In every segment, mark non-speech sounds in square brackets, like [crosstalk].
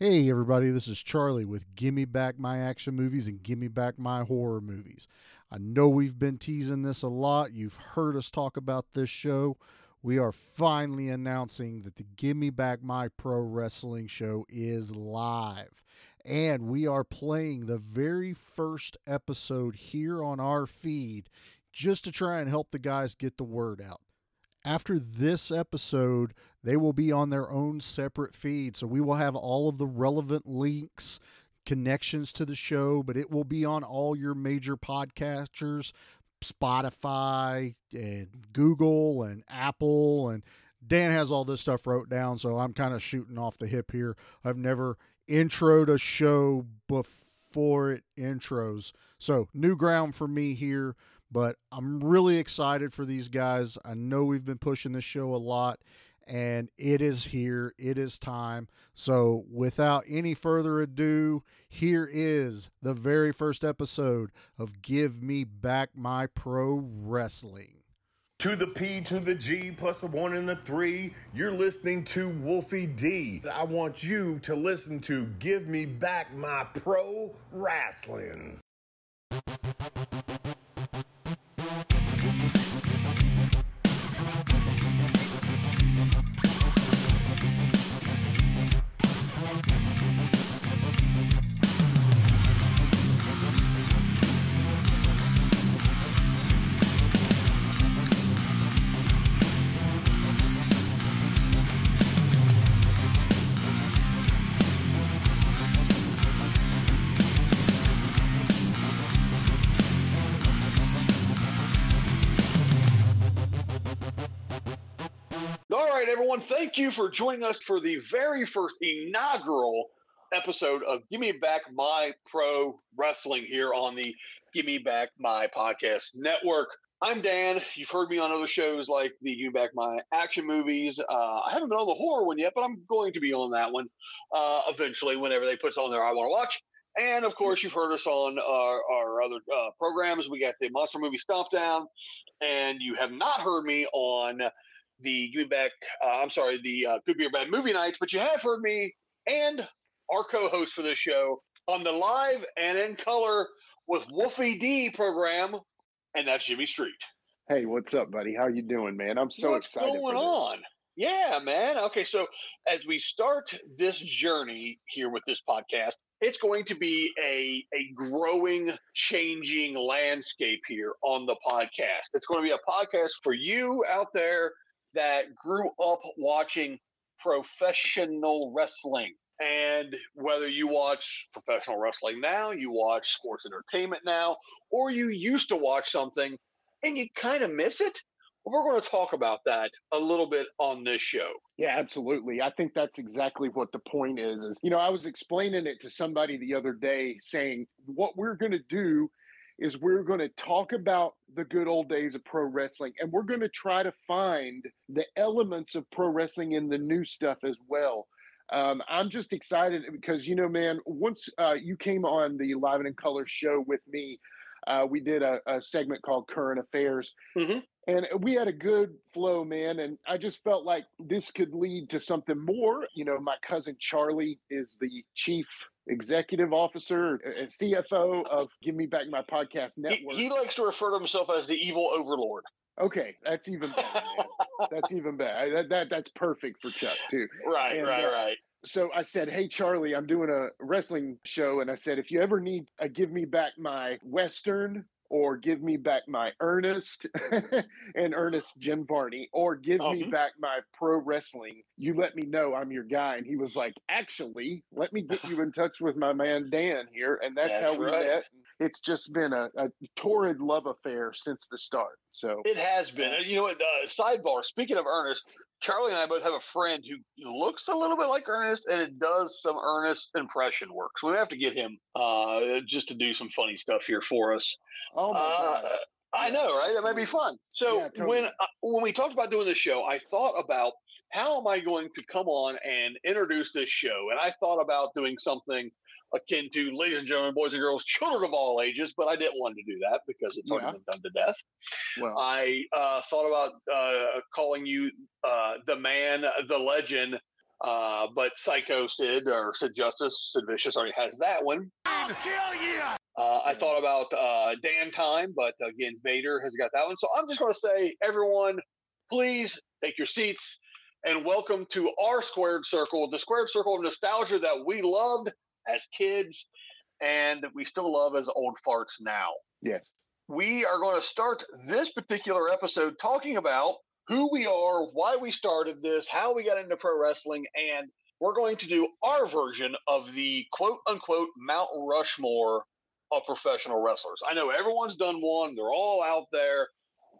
Hey, everybody, this is Charlie with Gimme Back My Action Movies and Gimme Back My Horror Movies. I know we've been teasing this a lot. You've heard us talk about this show. We are finally announcing that the Gimme Back My Pro Wrestling show is live. And we are playing the very first episode here on our feed just to try and help the guys get the word out after this episode, they will be on their own separate feed. So we will have all of the relevant links, connections to the show, but it will be on all your major podcasters, Spotify and Google and Apple. And Dan has all this stuff wrote down. So I'm kind of shooting off the hip here. I've never introed a show before it intros. So new ground for me here. But I'm really excited for these guys. I know we've been pushing this show a lot, and it is here. It is time. So, without any further ado, here is the very first episode of Give Me Back My Pro Wrestling. To the P to the G plus the one and the three, you're listening to Wolfie D. I want you to listen to Give Me Back My Pro Wrestling. Everyone. Thank you for joining us for the very first inaugural episode of Give Me Back My Pro Wrestling here on the Give Me Back My Podcast Network. I'm Dan. You've heard me on other shows like the Give Me Back My Action Movies. Uh, I haven't been on the horror one yet, but I'm going to be on that one uh, eventually whenever they put on there I Want to Watch. And of course, you've heard us on our, our other uh, programs. We got the Monster Movie Stomp Down, and you have not heard me on the Give Me Back, uh, I'm sorry, the uh, Good Beer Bad Movie Nights, but you have heard me and our co host for this show on the live and in color with Wolfie D program, and that's Jimmy Street. Hey, what's up, buddy? How you doing, man? I'm so What's excited. going on? Yeah, man. Okay, so as we start this journey here with this podcast, it's going to be a a growing, changing landscape here on the podcast. It's going to be a podcast for you out there that grew up watching professional wrestling. And whether you watch professional wrestling now, you watch sports entertainment now, or you used to watch something and you kind of miss it, we're going to talk about that a little bit on this show. Yeah, absolutely. I think that's exactly what the point is. Is you know, I was explaining it to somebody the other day, saying what we're going to do is we're going to talk about the good old days of pro wrestling, and we're going to try to find the elements of pro wrestling in the new stuff as well. Um, I'm just excited because you know, man, once uh, you came on the Live and in Color show with me, uh, we did a, a segment called Current Affairs, Mhm. and we had a good flow, man. And I just felt like this could lead to something more. You know, my cousin Charlie is the chief executive officer, and CFO of Give Me Back My Podcast He, Network. he likes to refer to himself as the evil overlord. okay, that's even better. Man. [laughs] that's even better. That, that that's perfect for Chuck too. right, And, right, uh, right. So I said, "Hey Charlie, I'm doing a wrestling show, and I said if you ever need a give me back my western or give me back my Ernest [laughs] and Ernest Jim Varney, or give me Mhm. back my pro wrestling, you let me know I'm your guy." And he was like, "Actually, let me get you in [laughs] touch with my man Dan here," and that's, how That's we right. met. It's just been a, a torrid love affair since the start. So It has been. You know what? Uh, sidebar. Speaking of Ernest, Charlie and I both have a friend who looks a little bit like Ernest, and it does some Ernest impression work. So we have to get him uh, just to do some funny stuff here for us. oh my Uh, god, I know, right? It might be fun. So Yeah, totally. when uh, when we talked about doing the show, I thought about how am I going to come on and introduce this show, and I thought about doing something akin to, ladies and gentlemen, boys and girls, children of all ages, but I didn't want to do that because it's already Yeah. been done to death. well, I uh, thought about uh, calling you uh, the man, the legend, Uh, but Psycho Sid or Sid Justice, Sid Vicious already has that one. I'll kill you. Uh, I thought about uh, Dan Time, but again, Vader has got that one. So I'm just going to say, everyone, please take your seats and welcome to our squared circle, the squared circle of nostalgia that we loved as kids and we still love as old farts now. Yes. We are going to start this particular episode talking about who we are, why we started this, how we got into pro wrestling, and we're going to do our version of the quote unquote Mount Rushmore of professional wrestlers. I know everyone's done one, they're all out there.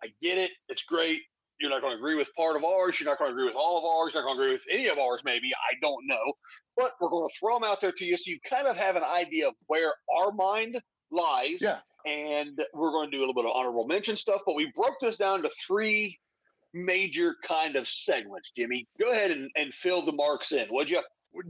I get it, it's great. You're not going to agree with part of ours, you're not going to agree with all of ours, you're not going to agree with any of ours, maybe. I don't know. But we're going to throw them out there to you so you kind of have an idea of where our mind lies. Yeah. And we're going to do a little bit of honorable mention stuff, but we broke this down to three major kind of segments, Jimmy. Go ahead and, and fill the marks in, would you?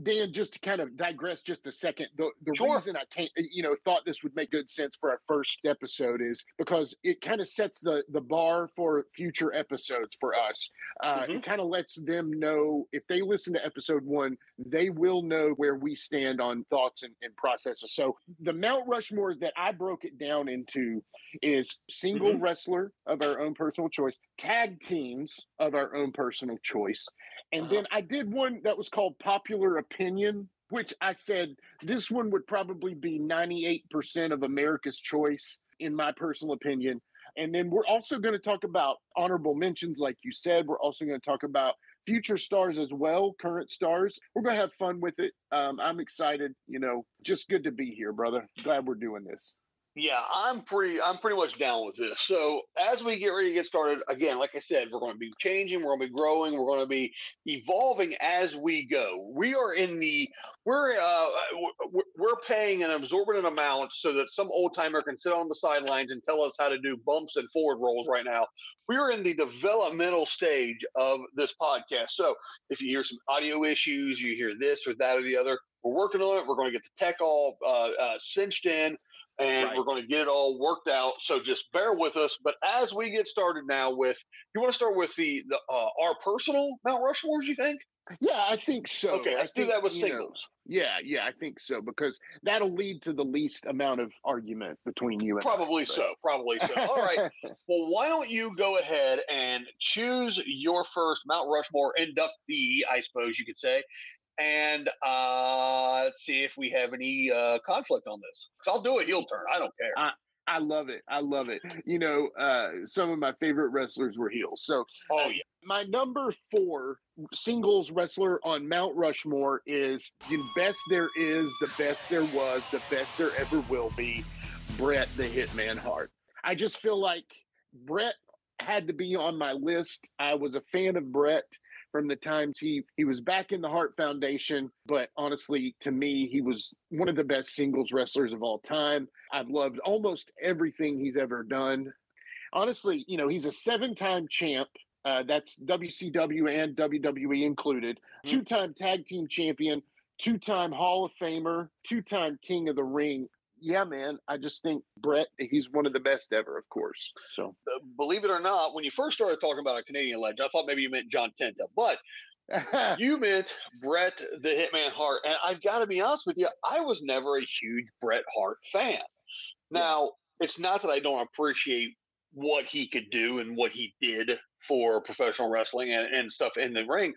Dan, just to kind of digress just a second, the, the Sure. reason I can't, you know, thought this would make good sense for our first episode is because it kind of sets the the bar for future episodes for us. Uh, Mhm. It kind of lets them know if they listen to episode one, they will know where we stand on thoughts and, and processes. So the Mount Rushmore that I broke it down into is single Mhm. wrestler of our own personal choice, tag teams of our own personal choice, and then I did one that was called Popular Opinion, which I said this one would probably be 98% of America's choice, in my personal opinion. And then we're also going to talk about honorable mentions, like you said. We're also going to talk about future stars as well, current stars. We're going to have fun with it. Um, I'm excited. You know, just good to be here, brother. Glad we're doing this. Yeah, I'm pretty I'm pretty much down with this. So as we get ready to get started, again, like I said, we're going to be changing, we're going to be growing, we're going to be evolving as we go. We are in the we're uh we're- we're paying an absorbent amount so that some old timer can sit on the sidelines and tell us how to do bumps and forward rolls right now. We are in the developmental stage of this podcast. So if you hear some audio issues, you hear this or that or the other, we're working on it. We're going to get the tech all uh, uh, cinched in and Right. we're going to get it all worked out. So just bear with us. But as we get started now with, you want to start with the the uh, our personal Mount Rushmores? You think? Yeah, I think so. okay, let's do think, that with you know, singles. yeah, yeah, I think so because that'll lead to the least amount of argument between you and Probably but- so. Probably so. All right. [laughs] Well, why don't you go ahead and choose your first Mount Rushmore inductee, I suppose you could say, and uh, let's see if we have any uh, conflict on this. 'Cause I'll do a heel turn. I don't care. I love it. I love it. You know, uh, some of my favorite wrestlers were heels. So oh yeah. my number four singles wrestler on Mount Rushmore is the best there is, the best there was, the best there ever will be, Bret the Hitman Hart. I just feel like Bret had to be on my list. I was a fan of Bret from the times he he was back in the Hart Foundation, but honestly, to me, he was one of the best singles wrestlers of all time. I've loved almost everything he's ever done. Honestly, you know, he's a seven-time champ. Uh, that's WCW and WWE included. Mhm. Two-time tag team champion, two-time Hall of Famer, two-time King of the Ring. Yeah, man. I just think Bret, he's one of the best ever, of course. So Uh, Believe it or not, when you first started talking about a Canadian legend, I thought maybe you meant John Tenta, but [laughs] you meant Bret the Hitman Hart. And I've got to be honest with you, I was never a huge Bret Hart fan. Now, it's not that I don't appreciate what he could do and what he did for professional wrestling and, and stuff in the ring.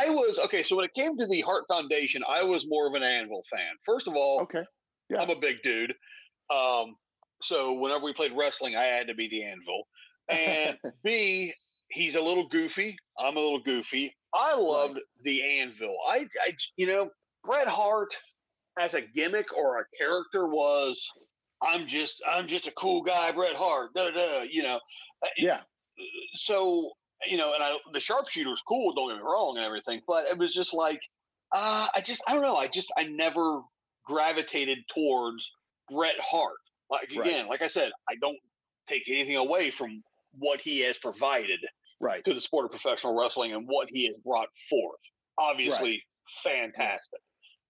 I was, okay, so when it came to the Hart Foundation, I was more of an Anvil fan. First of all, okay. Yeah. I'm a big dude. Um, so whenever we played wrestling, I had to be the anvil. And [laughs] B, he's a little goofy. I'm a little goofy. I loved the anvil. I, I, you know, Bret Hart as a gimmick or a character was, I'm just, I'm just a cool guy, Bret Hart. Da, da, you know. Uh, Yeah. So you know, and I, the sharpshooter sharpshooter's cool. Don't get me wrong, and everything. But it was just like, uh, I just, I don't know. I just, I never gravitated towards Bret Hart. Like Right. again, like I said, I don't take anything away from what he has provided Right. to the sport of professional wrestling and what he has brought forth. Obviously, fantastic.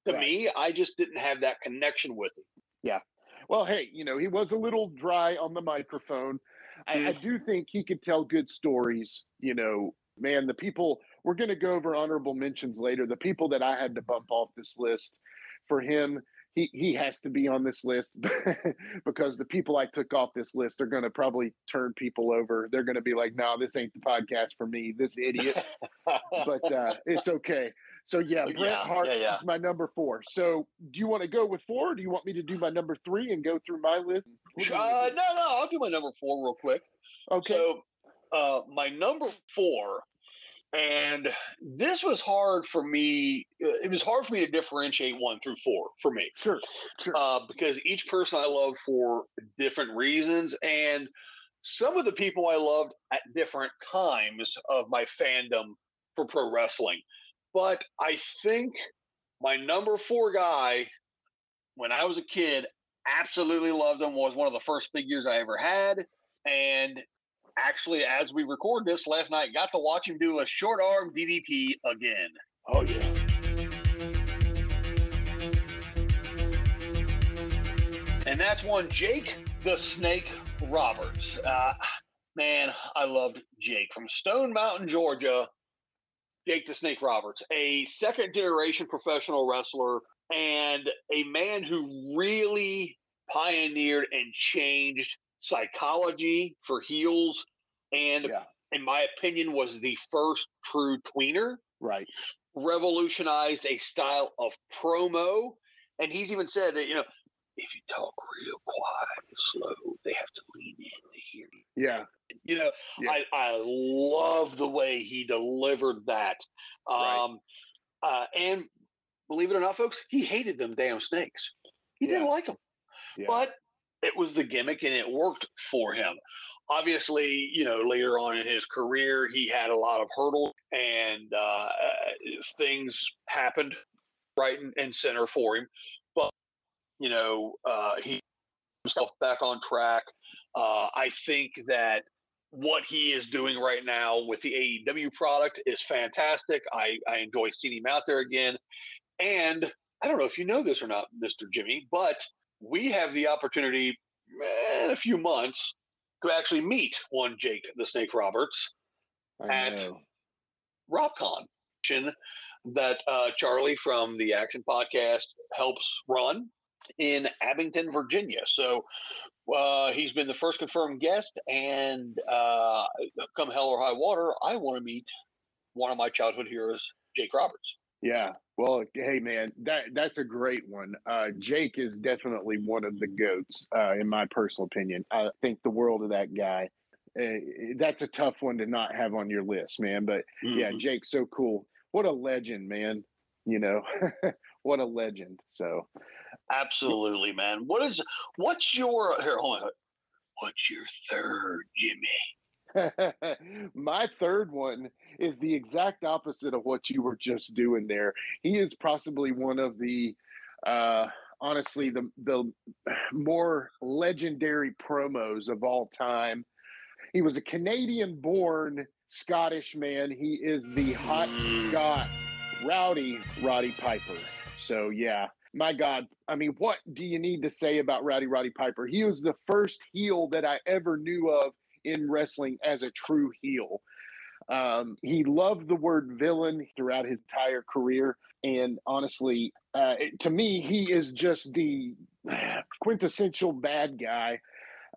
To Right. me, I just didn't have that connection with him. Yeah. Well, hey, you know, he was a little dry on the microphone. I, I mm. do think he could tell good stories. You know, man, the people we're going to go over honorable mentions later. The people that I had to bump off this list for him, he he has to be on this list [laughs] because the people I took off this list are going to probably turn people over. They're going to be like, "No, this ain't the podcast for me. This idiot." but uh, it's okay. So yeah, Brent [laughs] Yeah, Hart yeah, yeah. is my number four. So do you want to go with four? Or do you want me to do my number three and go through my list? What do you Uh, no, no, I'll do my number four real quick. Okay. So, uh, my number four, and this was hard for me. uh, It was hard for me to differentiate one through four for me sure. Sure. uh, because each person I love for different reasons, and some of the people I loved at different times of my fandom for pro wrestling. But I think my number four guy, when I was a kid, absolutely loved him. Was one of the first figures I ever had, and actually, as we record this last night, got to watch him do a short arm DDT again. oh yeah. and that's one Jake the Snake Roberts. Uh, man, I loved Jake from Stone Mountain, Georgia. Jake the Snake Roberts, a second generation professional wrestler and a man who really pioneered and changed psychology for heels and Yeah. in my opinion was the first true tweener Right. revolutionized a style of promo. And he's even said that, you know, if you talk real quiet and slow, they have to lean in to hear you. Yeah. You know, Yeah. I, I love the way he delivered that. Right. Um, uh, and believe it or not, folks, he hated them damn snakes. He didn't like them. Yeah. But it was the gimmick and it worked for him. Obviously, you know, later on in his career, he had a lot of hurdles and uh, things happened right and center for him. But, you know, uh, he himself back on track. Uh, I think that what he is doing right now with the AEW product is fantastic. I, I enjoy seeing him out there again. And I don't know if you know this or not, Mr. Jimmy, but we have the opportunity in a few months to actually meet one Jake the Snake Roberts I at- know. RobCon that uh, Charlie from the Action Podcast helps run in Abingdon, Virginia. So uh, he's been the first confirmed guest, and uh, come hell or high water, I want to meet one of my childhood heroes, Jake Roberts. Yeah. Well, hey man, that that's a great one. Uh, Jake is definitely one of the goats, uh, in my personal opinion. I think the world of that guy. Uh, that's a tough one to not have on your list, man. But yeah, Mhm. Jake's so cool. What a legend, man. You know, [laughs] what a legend. So absolutely, man. What is what's your here? Hold on. What's your third, Jimmy? [laughs] My third one is the exact opposite of what you were just doing there. He is possibly one of the uh honestly the the [sighs] more legendary promos of all time. He was a Canadian born Scottish man. He is the hot Scot rowdy Roddy Piper. So yeah, my God. I mean, what do you need to say about Rowdy Roddy Piper? He was the first heel that I ever knew of in wrestling as a true heel. Um, he loved the word villain throughout his entire career. And honestly, uh, to me, he is just the [sighs] quintessential bad guy.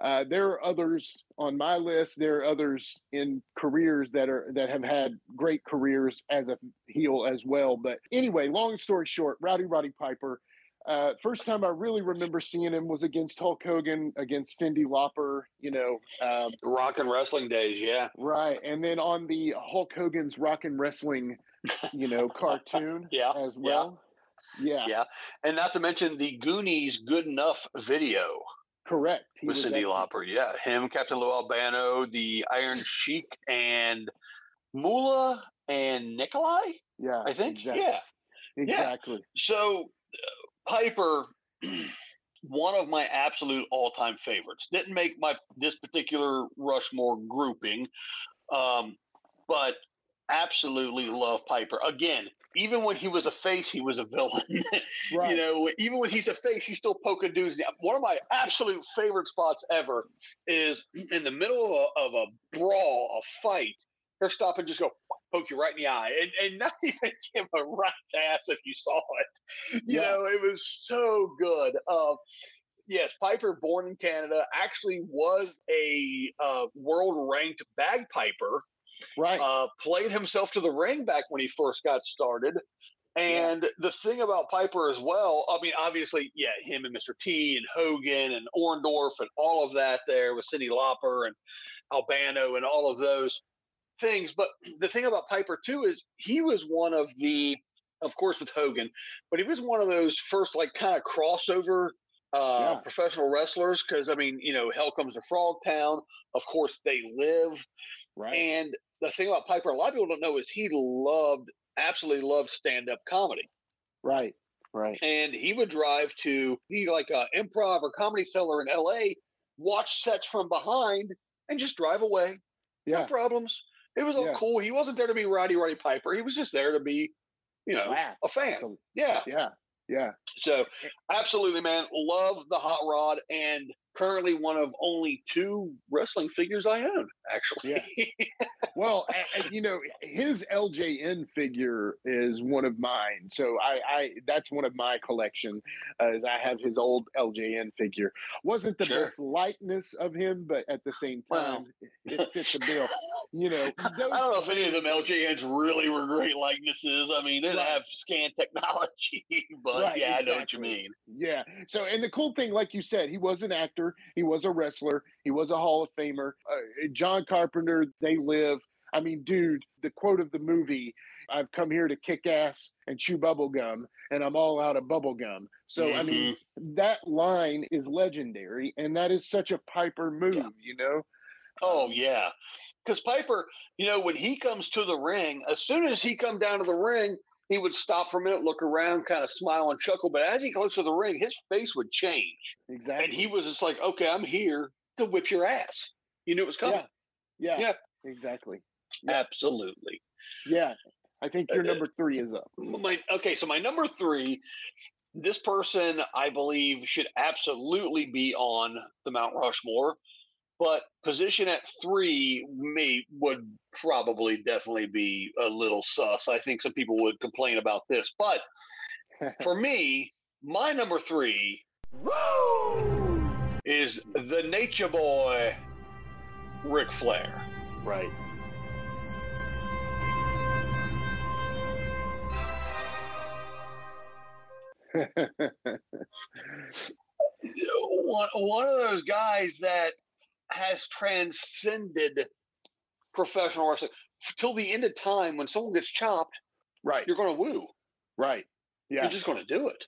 Uh, there are others on my list. There are others in careers that are that have had great careers as a heel as well. But anyway, long story short, Rowdy Roddy Piper. Uh, first time I really remember seeing him was against Hulk Hogan, against Cyndi Lauper. You know, um, Rock and wrestling days, yeah. Right. And then on the Hulk Hogan's Rock and Wrestling, you know, [laughs] cartoon Yeah, as well. Yeah, Yeah. And not to mention the Goonies Good Enough video correct. He with Cyndi excellent. Lauper. Yeah. Him, Captain Lou Albano, the Iron Sheik, and Moolah and Nikolai, Yeah, I think. exactly. Yeah. Exactly. So uh, Piper, [clears throat] one of my absolute all-time favorites. Didn't make my this particular Rushmore grouping, um, but absolutely love Piper. Again, even when he was a face, he was a villain. [laughs] Right. You know, even when he's a face, he's still poking dudes. One of my absolute favorite spots ever is in the middle of a, of a brawl, a fight. He'll stop and just go, poke you right in the eye and, and [laughs] not even give a right ass if you saw it. You Yeah. know, it was so good. Uh, yes, Piper, born in Canada, actually was a uh, world ranked bagpiper Right. uh, played himself to the ring back when he first got started. And the thing about Piper as well, I mean, obviously, yeah, him and Mr. T and Hogan and Orndorff and all of that there with Cyndi Lauper and Albano and all of those things. But the thing about Piper too is he was one of the, of course, with Hogan, but he was one of those first like kind of crossover uh, Yeah. professional wrestlers. Because I mean, you know, Hell comes to Frogtown. Of course, they live. right. And the thing about Piper, a lot of people don't know, is he loved, absolutely loved stand up comedy. right. Right. And he would drive to be like a improv or comedy cellar in LA, watch sets from behind, and just drive away. Yeah. No problems. It was all Yeah. cool. He wasn't there to be Roddy Roddy Piper. He was just there to be, you know, Laugh. a fan. Yeah. Yeah. Yeah. So absolutely, man. Love the hot rod and currently one of only two wrestling figures I own, actually. Yeah. [laughs] Well, you know, his LJN figure is one of mine. So I, I that's one of my collection. Uh, is I have his old LJN figure. Wasn't the Sure. best likeness of him, but at the same time, it fits the bill. [laughs] You know, I don't know if any of them LJNs really were great likenesses. I mean, they didn't Right. have scan technology, [laughs] but Right, yeah, I know what you mean. Yeah. So, and the cool thing, like you said, he was an actor, he was a wrestler, he was a Hall of Famer. Uh, John Carpenter, they live. I mean, dude, the quote of the movie I've come here to kick ass and chew bubble gum, and I'm all out of bubble gum. So, I mean, Mm-hmm. that line is legendary, and that is such a Piper move, you know? Oh yeah, because Piper, you know, when he comes to the ring, as soon as he come down to the ring, he would stop for a minute, look around, kind of smile and chuckle. But as he goes to the ring, his face would change, Exactly. and he was just like, "Okay, I'm here to whip your ass." You knew it was coming. yeah, yeah, Yeah. exactly. yeah. Absolutely. Yeah. I think your Uh, number three is up. my okay so my number three this person i believe should absolutely be on the mount rushmore but position at three may would probably definitely be a little sus. I think some people would complain about this but [laughs] for me my number three is the nature boy Ric flair. Right. [laughs] one, one of those guys that has transcended professional wrestling till the end of time. When someone gets chopped, right. you're going to woo. Right. Yeah. You're just going to do it.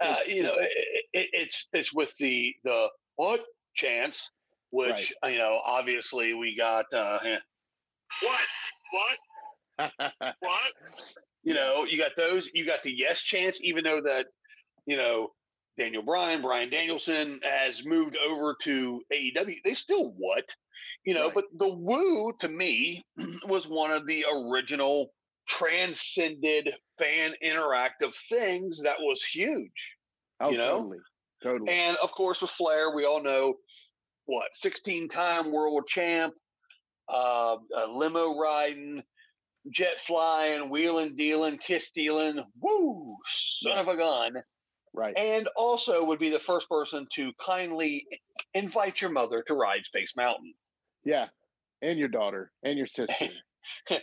Uh, you know, it, it, it's it's with the the what chance, which you know, obviously we got. Uh, eh, what? What? [laughs] What? You know, you got those. You got the yes chance, even though that, you know, Daniel Bryan, Brian Danielson has moved over to AEW. They still what? You know, Right. but the woo to me [clears throat] was one of the original transcended fan interactive things that was huge. oh, you know? totally. Totally. And of course, with Flair, we all know what 16 time world champ, uh, uh, limo riding, jet flying, wheeling, dealing, kiss stealing, woo, son of a gun. Right. And also would be the first person to kindly invite your mother to ride Space Mountain. Yeah. And your daughter and your sister. [laughs]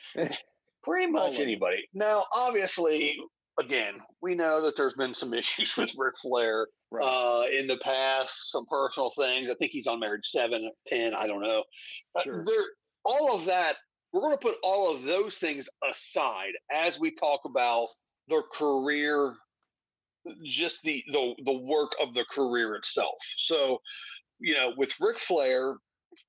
Pretty much Always. anybody. Now, obviously, again, we know that there's been some [laughs] issues with Ric Flair Right. uh, in the past, some personal things. I think he's on marriage seven, ten, I don't know. Uh, Sure. There, all of that, we're going to put all of those things aside as we talk about their career, just the the the work of the career itself. So, you know, with Ric Flair,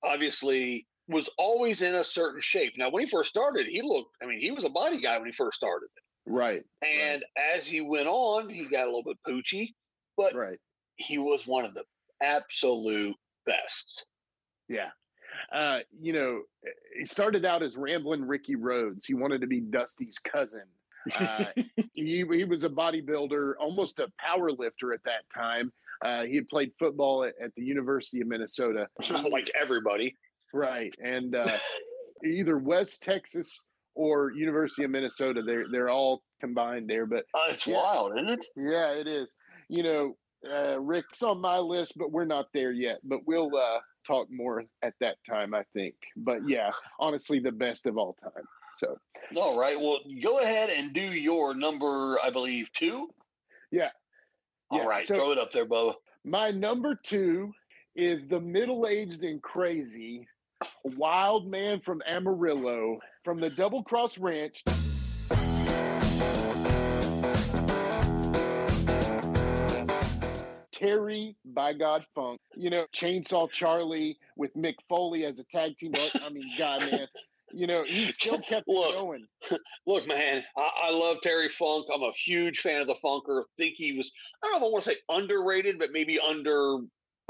obviously was always in a certain shape. Now, when he first started, he looked. I mean, he was a body guy when he first started. right. And as he went on, he got a little bit poochy, but Right. he was one of the absolute best. Yeah. Uh, you know, he started out as rambling Ricky Rhodes. He wanted to be Dusty's cousin. Uh, [laughs] he, he was a bodybuilder, almost a power lifter at that time. Uh, he had played football at, at the University of Minnesota. like everybody. Right. And uh, [laughs] either West Texas or University of Minnesota. They're they're all combined there. But Uh, it's Yeah. wild, isn't it? yeah, it is. You know, uh, Ric's on my list, but we're not there yet. But we'll uh, talk more at that time, I think. But yeah, honestly, the best of all time. So All right. Well, go ahead and do your number, I believe, two. Yeah. All Yeah, right. so- throw it up there, Bubba. my number two is the middle-aged and crazy wild man from Amarillo from the Double Cross Ranch. Terry by God Funk, you know, Chainsaw Charlie with Mick Foley as a tag team. I mean, God, man, [laughs] you know, he still kept Look. going. [laughs] Look, man, I, I love Terry Funk. I'm a huge fan of the Funker. Think he was, I don't know if I want to say underrated, but maybe under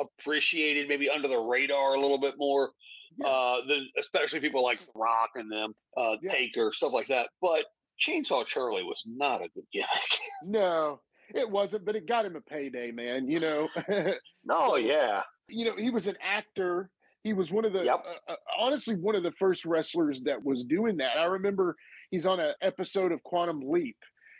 appreciated, maybe under the radar a little bit more. Yeah. Uh, than especially people like Rock and them, uh, Yeah. Taker, stuff like that. But Chainsaw Charlie was not a good gimmick. [laughs] No, it wasn't, but it got him a payday, man. You know, No, [laughs] So- yeah. you know, he was an actor. He was one of the, Yep. uh, uh, honestly, one of the first wrestlers that was doing that. I remember he's on an episode of Quantum Leap.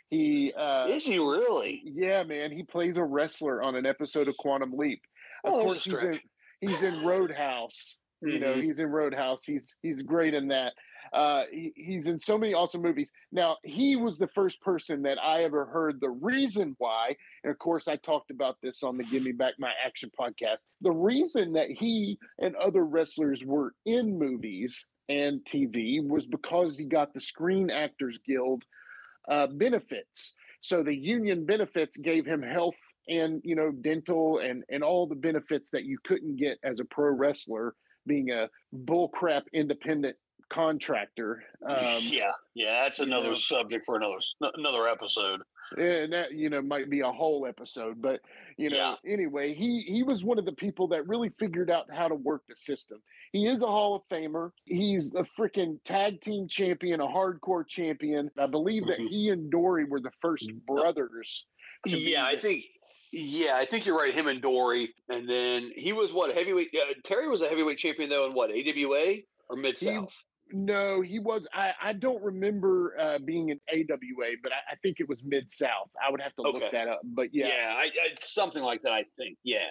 He, uh, Is he really? yeah, man, he plays a wrestler on an episode of Quantum Leap. Of Oh, course, he's in he's in Roadhouse. You know, Mhm. he's in Roadhouse. He's he's great in that. Uh, he, he's in so many awesome movies. Now, he was the first person that I ever heard the reason why, and of course, I talked about this on the Give Me Back My Action podcast. The reason that he and other wrestlers were in movies and TV was because he got the Screen Actors Guild uh, benefits. So the union benefits gave him health and you know dental and and all the benefits that you couldn't get as a pro wrestler being a bullcrap independent contractor. Um, yeah, yeah. That's another know. subject for another another episode. and that you know might be a whole episode but you know anyway he he was one of the people that really figured out how to work the system he is a hall of famer he's a freaking tag team champion a hardcore champion i believe that Mhm. he and dory were the first brothers to be Yeah, I think. Yeah, I think you're right. Him and Dory, and then he was what heavyweight. Uh, Terry was a heavyweight champion though in what AWA or Mid South. No he was i i don't remember uh being in awa but i, I think it was mid-south i would have to Okay. look that up but yeah, Yeah, I, I, something like that. I think. Yeah.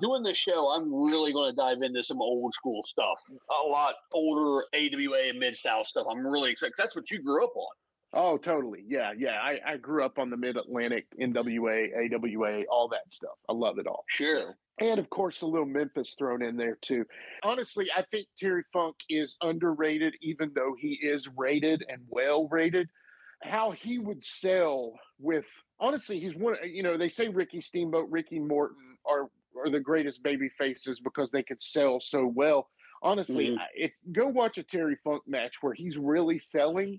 Doing this show, I'm really going to dive into some old school stuff, a lot older AWA and Mid South stuff. I'm really excited. 'cause That's what you grew up on. Oh, totally. Yeah, yeah. I, I grew up on the Mid Atlantic, NWA, AWA, all that stuff. I love it all. Sure. And of course, a little Memphis thrown in there too. Honestly, I think Terry Funk is underrated, even though he is rated and well rated. How he would sell with, honestly, he's one. You know, they say Ricky Steamboat, Ricky Morton are are the greatest baby faces because they could sell so well. Honestly, Mhm. If go watch a Terry Funk match where he's really selling,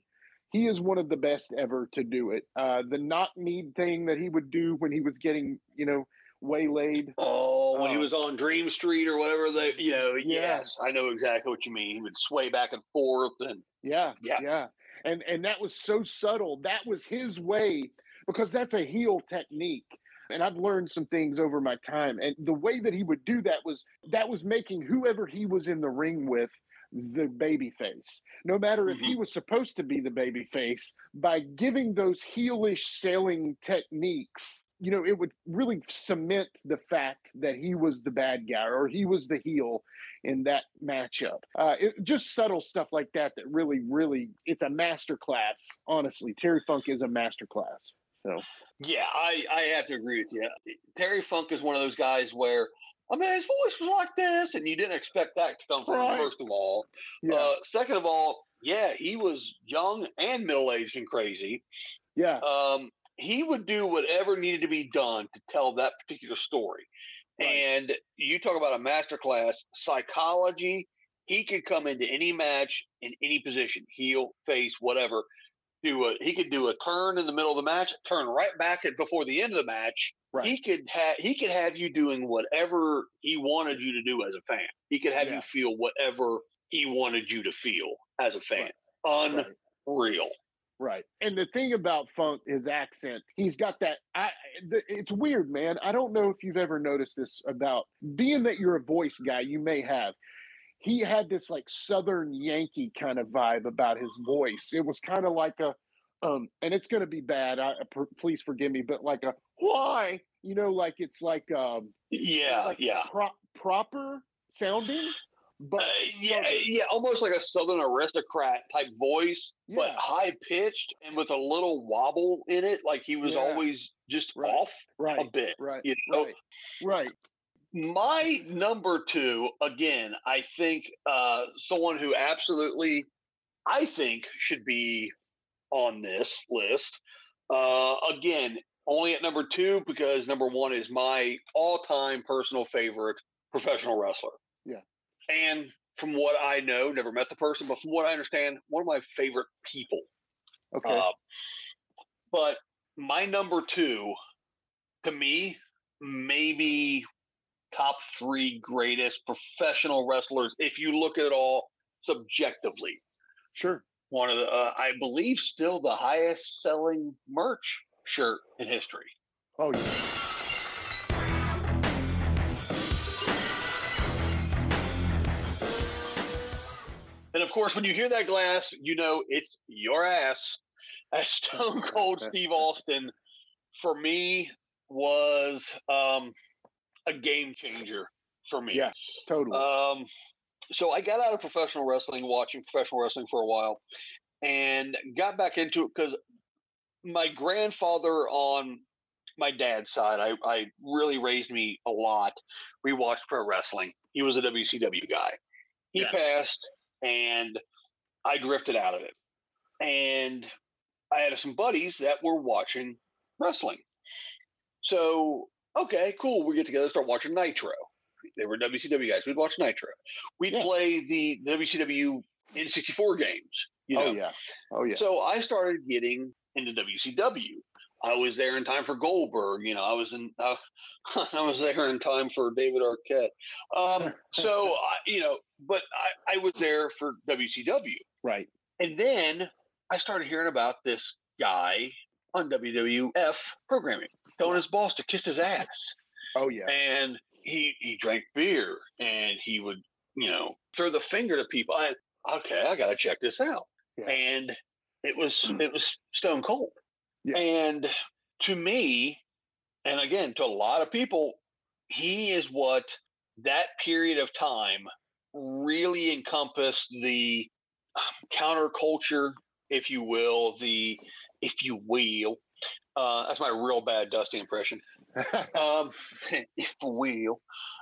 he is one of the best ever to do it. Uh, the not need thing that he would do when he was getting, you know, waylaid. Oh, when he Oh. was on Dream Street or whatever they, you know, Yeah. yes, I know exactly what you mean. He would sway back and forth, and Yeah, Yeah. yeah, and and that was so subtle. That was his way because that's a heel technique. And I've learned some things over my time. And the way that he would do that was that was making whoever he was in the ring with the baby face. No matter if he was supposed to be the baby face, by giving those heelish selling techniques, you know, it would really cement the fact that he was the bad guy or he was the heel in that matchup. Uh, it, just subtle stuff like that that really, really, it's a master class. Honestly, Terry Funk is a master class. So yeah, I I have to agree with you. Terry Funk is one of those guys where. I mean, his voice was like this, and you didn't expect that to come from Right. him, first of all. yeah, Uh, second of all, yeah, he was young and middle aged and crazy. yeah, Um, he would do whatever needed to be done to tell that particular story. Right. And you talk about a masterclass psychology. He could come into any match in any position, heel, face, whatever. Do a he could do a turn in the middle of the match, turn right back at before the end of the match. Right. He could have he could have you doing whatever he wanted you to do as a fan. He could have Yeah. you feel whatever he wanted you to feel as a fan. right. Unreal. Right. And the thing about Funk, his accent, he's got that. I. The, it's weird, man. I don't know if you've ever noticed this about being that you're a voice guy. You may have. he had this like Southern Yankee kind of vibe about his voice. It was kind of like a, um, and it's going to be bad. I, please forgive me, but like a why, you know, like it's like um, yeah, like yeah, pro- proper sounding, but uh, yeah, yeah, almost like a Southern aristocrat type voice, yeah. but high pitched and with a little wobble in it. Like he was yeah. always just right. off right. a bit, right? You know? right, right. My number two, again, I think uh, someone who absolutely, I think, should be on this list. Uh, again, only at number two because number one is my all-time personal favorite professional wrestler. Yeah, and from what I know, never met the person, but from what I understand, one of my favorite people. Okay. Uh, but my number two, to me, maybe top three greatest professional wrestlers if you look at it all subjectively. Sure. One of the, uh, I believe, still the highest selling merch shirt in history. Oh, yeah. And of course, when you hear that glass, you know it's your ass. As Stone Cold [laughs] Steve Austin, for me, was um, a game changer for me. Yeah, totally. Um, so I got out of professional wrestling, watching professional wrestling for a while, and got back into it because my grandfather on my dad's side, I, I really raised me a lot. We watched pro wrestling. He was a WCW guy. He yeah. passed, and I drifted out of it. And I had some buddies that were watching wrestling. So okay, cool. We get together, start watching Nitro. They were WCW guys. We'd watch Nitro. We'd yeah. play the WCW in 64 games. You oh, know? Oh yeah. Oh yeah. So I started getting into WCW. I was there in time for Goldberg. You know, I was in. Uh, [laughs] I was there in time for David Arquette. Um, [laughs] so I, you know, but I, I was there for WCW. Right. And then I started hearing about this guy on WWF programming, telling his boss to kiss his ass. Oh yeah. And he he drank beer and he would, you know, throw the finger to people. I, okay, I gotta check this out. Yeah. And it was it was stone cold. Yeah. And to me, and again, to a lot of people, he is what that period of time really encompassed the um, counterculture, if you will, the if you will. Uh, that's my real bad Dusty impression. Um, [laughs] if will,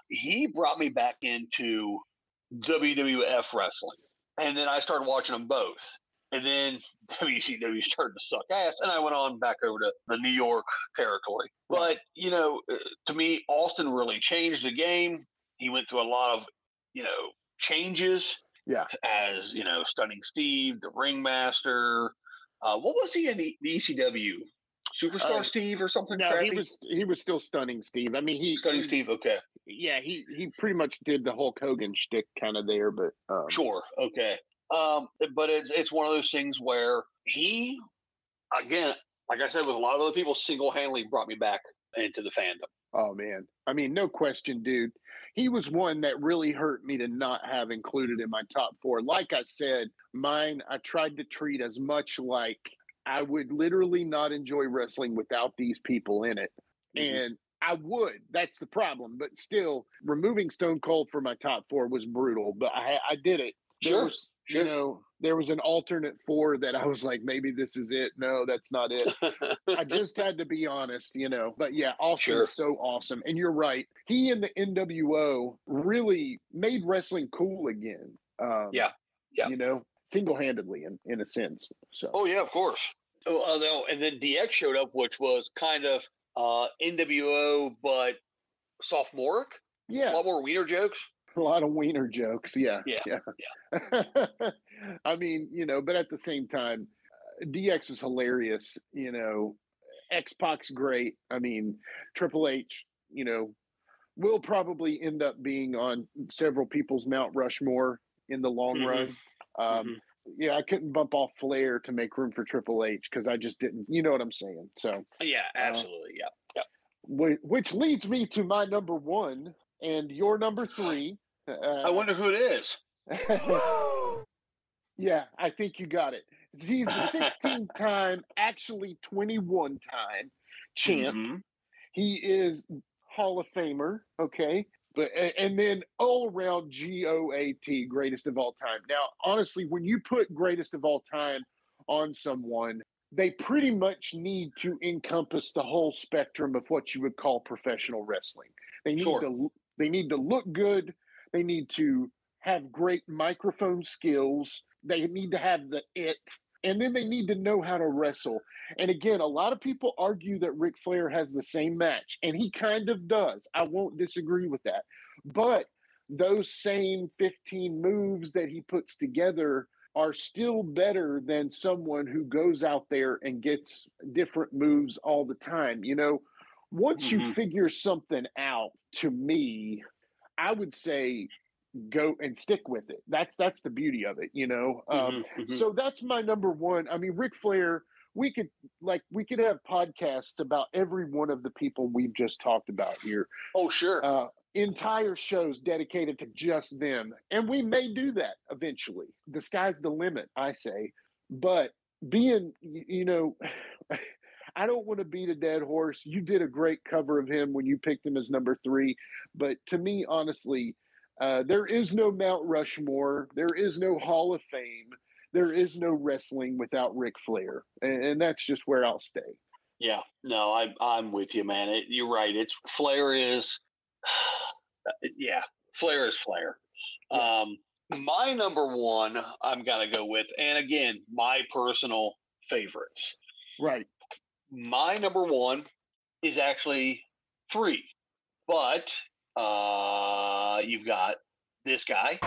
he brought me back into WWF wrestling, and then I started watching them both. And then [laughs] WCW started to suck ass, and I went on back over to the New York territory. But you know, uh, to me, Austin really changed the game. He went through a lot of, you know, changes. Yeah. As you know, Stunning Steve, the Ringmaster, uh, what was he in the, the ECW? Superstar uh, Steve or something? No, crappy? he was he was still stunning Steve. I mean, he stunning he, Steve. Okay. Yeah, he he pretty much did the Hulk Hogan shtick kind of there, but um, sure, okay. Um, but it's it's one of those things where he, again, like I said, with a lot of other people, single handedly brought me back into the fandom. Oh man, I mean, no question, dude. He was one that really hurt me to not have included in my top four. Like I said, mine I tried to treat as much like I would literally not enjoy wrestling without these people in it, mm-hmm. and I would. That's the problem. But still, removing Stone Cold for my top four was brutal. But I, I did it. There sure. Was, Sure. You know, there was an alternate four that I was like, maybe this is it. No, that's not it. I [laughs] just had to be honest, you know. But yeah, Austin sure. is so awesome. And you're right. He and the NWO really made wrestling cool again. Um, yeah. Yeah. You know, single handedly in, in a sense. So Oh yeah, of course. Oh, uh, no, and then DX showed up, which was kind of uh, NWO but sophomoric. Yeah. A lot more wiener jokes. a lot of wiener jokes. Yeah. Yeah. Yeah. yeah. [laughs] I mean, you know, but at the same time, uh, DX is hilarious. You know, X Pac's great. I mean, Triple H, you know, will probably end up being on several people's Mount Rushmore in the long mm-hmm. run. Um, mm-hmm. Yeah, I couldn't bump off Flair to make room for Triple H because I just didn't. You know what I'm saying? So yeah, absolutely. Uh, yeah, yeah. Which leads me to my number one and your number three. Uh, I wonder who it is. [laughs] yeah, I think you got it. He's the 16th [laughs] time, actually 21 time champ. Mhm. He is Hall of Famer, okay? But and then all around GOAT, greatest of all time. Now, honestly, when you put greatest of all time on someone, they pretty much need to encompass the whole spectrum of what you would call professional wrestling. They need Sure. to they need to look good. They need to have great microphone skills. They need to have the it, and then they need to know how to wrestle. And again, a lot of people argue that Ric Flair has the same match, and he kind of does. I won't disagree with that. But those same 15 moves that he puts together are still better than someone who goes out there and gets different moves all the time. You know, once you Mhm. figure something out, to me, I would say go and stick with it. That's that's the beauty of it, you know. Um, Mhm, mhm. so that's my number one. I mean, Ric Flair, we could like we could have podcasts about every one of the people we've just talked about here. oh, sure. Uh, entire shows dedicated to just them. And we may do that eventually. The sky's the limit, I say. But being, you know, [sighs] I don't want to beat a dead horse. You did a great cover of him when you picked him as number three. But to me, honestly, uh, there is no Mount Rushmore. There is no Hall of Fame. There is no wrestling without Ric Flair. And, and that's just where I'll stay. Yeah, no, I, I'm with you, man. It, you're right. It's Flair is, [sighs] yeah, Flair is Flair. Um, my number one, I'm gonna go with, and again, my personal favorites. Right. My number one is actually three, but uh, you've got this guy,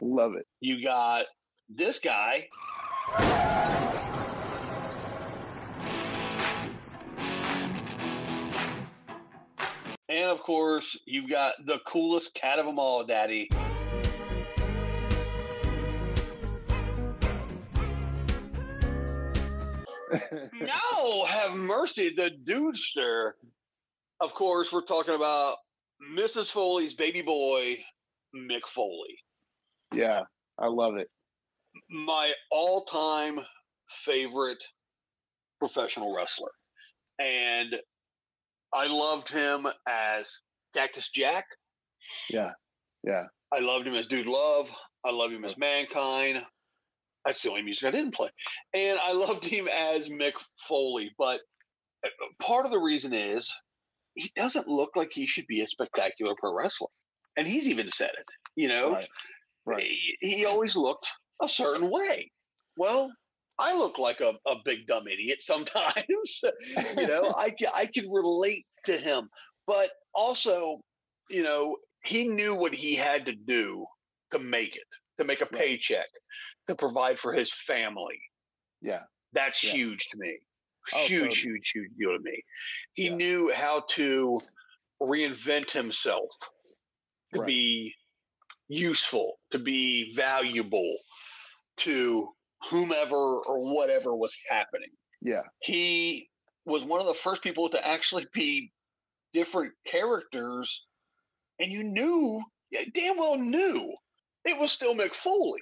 Love it. you got this guy, and of course, you've got the coolest cat of them all, Daddy. [laughs] no, have mercy, the dudester. Of course, we're talking about Mrs. Foley's baby boy, Mick Foley. yeah, I love it. my all-time favorite professional wrestler and i loved him as cactus jack Yeah. Yeah. i loved him as dude love i loved him as mankind that's the only music i didn't play and i loved him as mick foley but uh, part of the reason is he doesn't look like he should be a spectacular pro wrestler and he's even said it you know Right. Right. he, he always looked a certain way. Well, I look like a, a big dumb idiot sometimes. [laughs] you know, [laughs] I can, I can relate to him, but also, you know, he knew what he had to do to make it, to make a paycheck, to provide for his family. Yeah. That's Yeah. huge to me. Oh, huge, totally. huge, huge deal to me. He Yeah. knew how to reinvent himself to Right. be useful, to be valuable to whomever or whatever was happening. Yeah. He was one of the first people to actually be different characters, and you knew, damn well knew, it was still Mick Foley.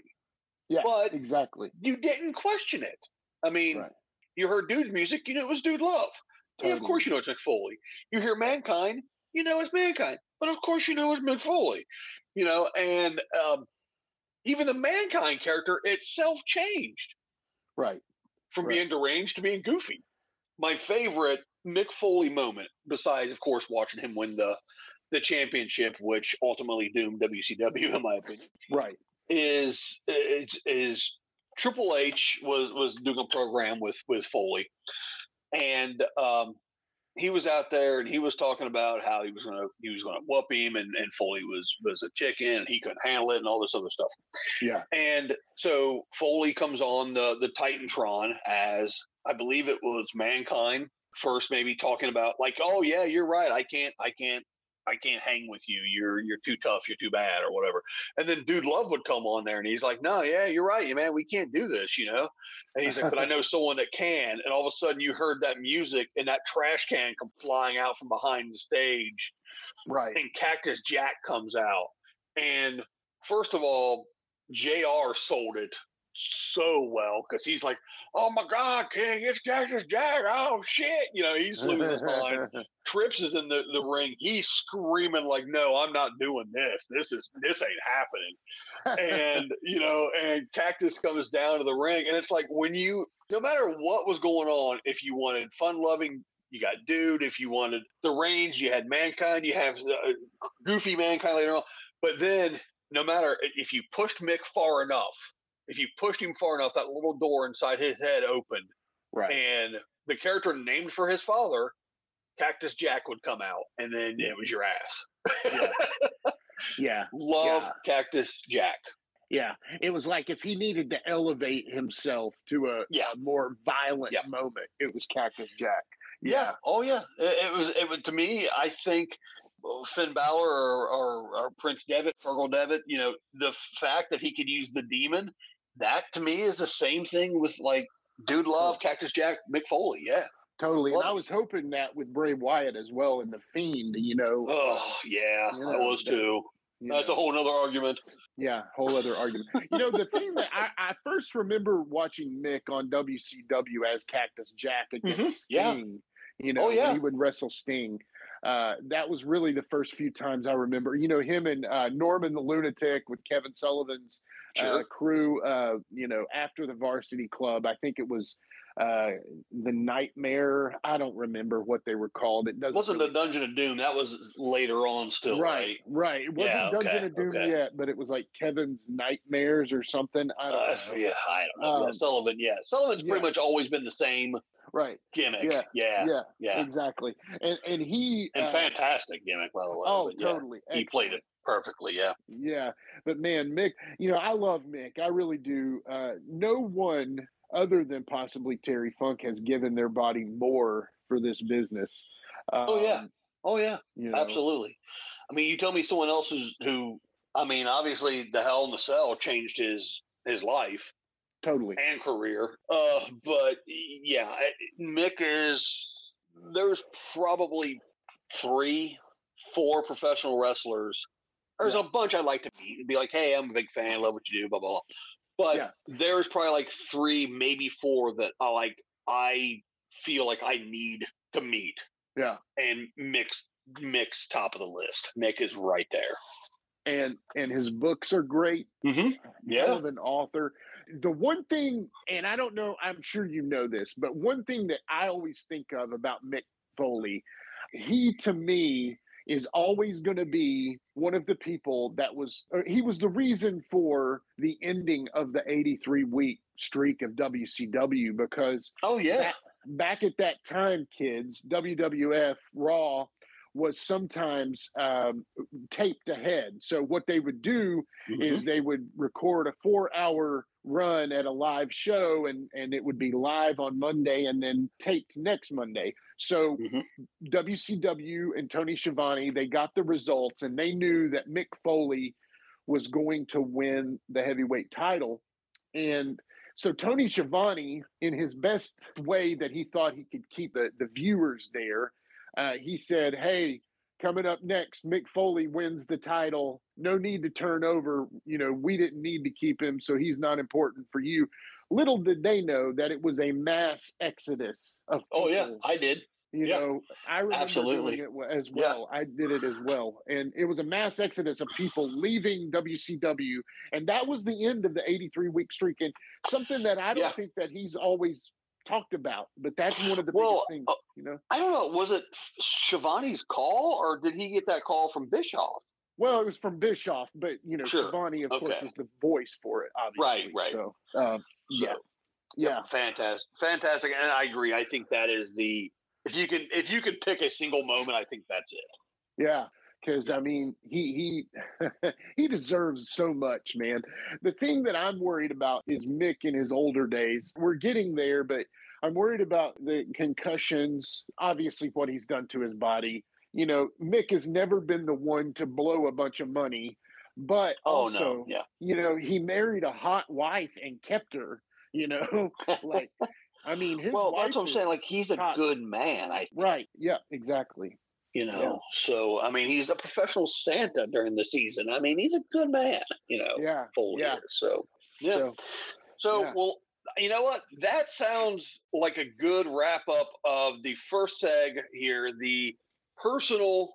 Yeah. But exactly. you didn't question it. I mean, Right. you heard Dude's music, you knew it was Dude Love. Yeah, of course you know it's Mick Foley. You hear Mankind, you know it's Mankind. But of course you know it's Mick Foley. You know, and um, even the Mankind character itself changed Right. from Right. being deranged to being goofy. My favorite Mick Foley moment, besides of course watching him win the the championship, which ultimately doomed WCW in my opinion, Right. is is, is Triple H was was doing a program with with Foley, and um, he was out there and he was talking about how he was gonna he was gonna whoop him, and, and Foley was was a chicken and he couldn't handle it and all this other stuff. Yeah. And so Foley comes on the the Titantron as I believe it was Mankind first, maybe talking about like, oh yeah, you're right, I can't I can't I can't hang with you. You're you're too tough. You're too bad, or whatever. And then Dude Love would come on there, and he's like, "No, yeah, you're right, you man. We can't do this, you know." And he's like, "But I [laughs] know someone that can." And all of a sudden, you heard that music, and that trash can come flying out from behind the stage, Right. and Cactus Jack comes out. And first of all, JR sold it so well because he's like, oh my God, King, it's Cactus Jack. Oh shit. You know, he's losing his mind. [laughs] Trips is in the, the ring. He's screaming like, no, I'm not doing this. This is this ain't happening. And [laughs] you know, and Cactus comes down to the ring, and it's like when you, no matter what was going on, if you wanted fun loving you got Dude. If you wanted the range, you had Mankind. You have uh, Goofy Mankind later on. But then, no matter if you pushed Mick far enough, if you pushed him far enough, that little door inside his head opened, right. and the character named for his father, Cactus Jack, would come out, and then it was your ass. Yeah. Yeah. [laughs] Love Yeah. Cactus Jack. Yeah. It was like if he needed to elevate himself to a, Yeah. a more violent Yeah. moment, it was Cactus Jack. Yeah. Oh yeah. It, it was. It was to me. I think Finn Balor or, or, or Prince Devitt, Fergal Devitt. You know, the fact that he could use the demon. That to me is the same thing with like Dude Love, Cactus Jack, Mick Foley. Yeah. Totally. And Well- I was hoping that with Bray Wyatt as well and the Fiend, you know. Oh yeah, You I was that- too. That's a whole other argument. Yeah, whole other argument. You know, the thing that I, I first remember watching Mick on WCW as Cactus Jack against Mhm, yeah. Sting, you know, Oh, yeah. he would wrestle Sting. Uh, that was really the first few times I remember. You know, him and uh, Norman the Lunatic with Kevin Sullivan's Sure. crew, uh, you know, after the Varsity Club. I think it was uh, the Nightmare. I don't remember what they were called. It doesn't wasn't really the Dungeon of Doom. That was later on, still right. right, right. It wasn't Yeah, Dungeon okay, of Doom okay. yet, but it was like Kevin's Nightmares or something. I don't Uh, know. yeah, I don't know. yeah, Um, Sullivan. Yeah, Sullivan's yeah. pretty much always been the same Right. gimmick. Yeah, yeah, Yeah. yeah. Exactly. And and he and uh, fantastic gimmick by the way. Oh, yeah, totally. he played it perfectly. Yeah. Yeah, but man, Mick, you know, I love Mick. I really do. Uh, no one other than possibly Terry Funk has given their body more for this business. Oh, yeah. Um, Oh yeah, you know, absolutely. I mean, you tell me someone else who's who. I mean, obviously, the Hell in the Cell changed his his life Totally. and career. Uh, but yeah, Mick is. There's probably three, four professional wrestlers. There's Yeah. a bunch I'd like to meet and be like, hey, I'm a big fan, love what you do, blah blah blah. But Yeah. there's probably like three, maybe four that I like. I feel like I need to meet, Yeah. and Mick's Mick's top of the list. Mick is right there. And and his books are great. Mm-hmm. Yeah. of an author. The one thing, and I don't know, I'm sure you know this, but one thing that I always think of about Mick Foley, he to me is always going to be one of the people that was, he was the reason for the ending of the 83 week streak of WCW because Oh yeah. back, back at that time, kids, WWF Raw was sometimes um, taped ahead. So what they would do Mhm. is they would record a four hour run at a live show and and it would be live on Monday and then taped next Monday. So Mhm. WCW and Tony Schiavone, they got the results and they knew that Mick Foley was going to win the heavyweight title. And so Tony Schiavone, in his best way that he thought he could keep the, the viewers there, uh, he said, Hey, coming up next, Mick Foley wins the title. No need to turn over. You know, we didn't need to keep him, so he's not important for you. Little did they know that it was a mass exodus of Oh yeah. I did. You Yeah. know, I remember Absolutely. doing it as Yeah. well. I did it as well, and it was a mass exodus of people leaving WCW, and that was the end of the 83 week streak. And something that I don't Yeah. think that he's always talked about, but that's one of the Well, biggest things. uh, you know, I don't know. Was it Schiavone's call or did he get that call from Bischoff? well, it was from Bischoff, but you know, Sure. Shivani, of course, Okay. was the voice for it. Obviously, right. right. So, um, yeah, So, yeah, Fantastic. Fantastic. And I agree. I think that is the if you can if you could pick a single moment, I think that's it. Yeah, because I mean, he he [laughs] he deserves so much, man. The thing that I'm worried about is Mick in his older days. We're getting there, but I'm worried about the concussions. Obviously, what he's done to his body. you know, Mick has never been the one to blow a bunch of money, but Oh also, no, yeah. you know, he married a hot wife and kept her. You know, [laughs] like I mean, his well, wife that's what I'm saying. Like he's a good man. I right, yeah, exactly. you know. So I mean, he's a professional Santa during the season. I mean, he's a good man. You know, Yeah, full yeah. year. So yeah. So, So, Yeah. well, you know what? That sounds like a good wrap up of the first seg here, the personal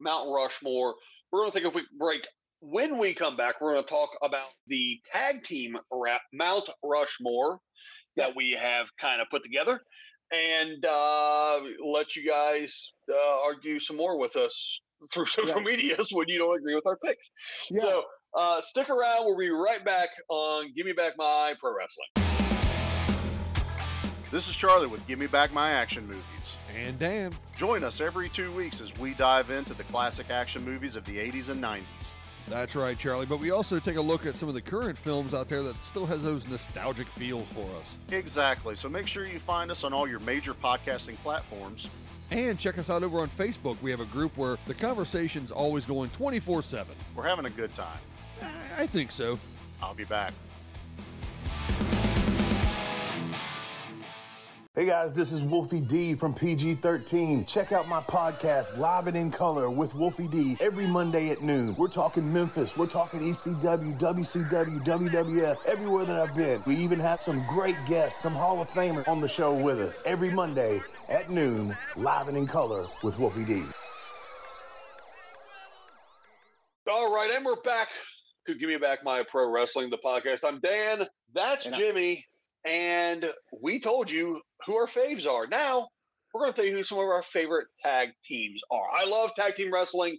Mount Rushmore. We're going to take a quick break. When we come back, we're going to talk about the tag team Mount Rushmore that we have kind of put together and uh, let you guys uh, argue some more with us through [laughs] social medias when you don't agree with our picks. yeah. So uh, stick around. We'll be right back on Give Me Back My Pro Wrestling. This is Charlie with Give Me Back My Action Movies. And Dan. Join us every two weeks as we dive into the classic action movies of the 80s and 90s. That's right, Charlie. But we also take a look at some of the current films out there that still has those nostalgic feels for us. Exactly, so make sure you find us on all your major podcasting platforms. And check us out over on Facebook. We have a group where the conversation's always going 24 7. We're having a good time. I think so. I'll be back. Hey guys, this is Wolfie D from PG 13. Check out my podcast, Live and in Color with Wolfie D, every Monday at noon. We're talking Memphis, we're talking ECW, WCW, WWF, everywhere that I've been. We even have some great guests, some Hall of Famers on the show with us every Monday at noon, Live and in Color with Wolfie D. All right, and we're back to Give Me Back My Pro Wrestling, the podcast. I'm Dan. That's And I- Jimmy. And we told you who our faves are. Now, we're going to tell you who some of our favorite tag teams are. I love tag team wrestling.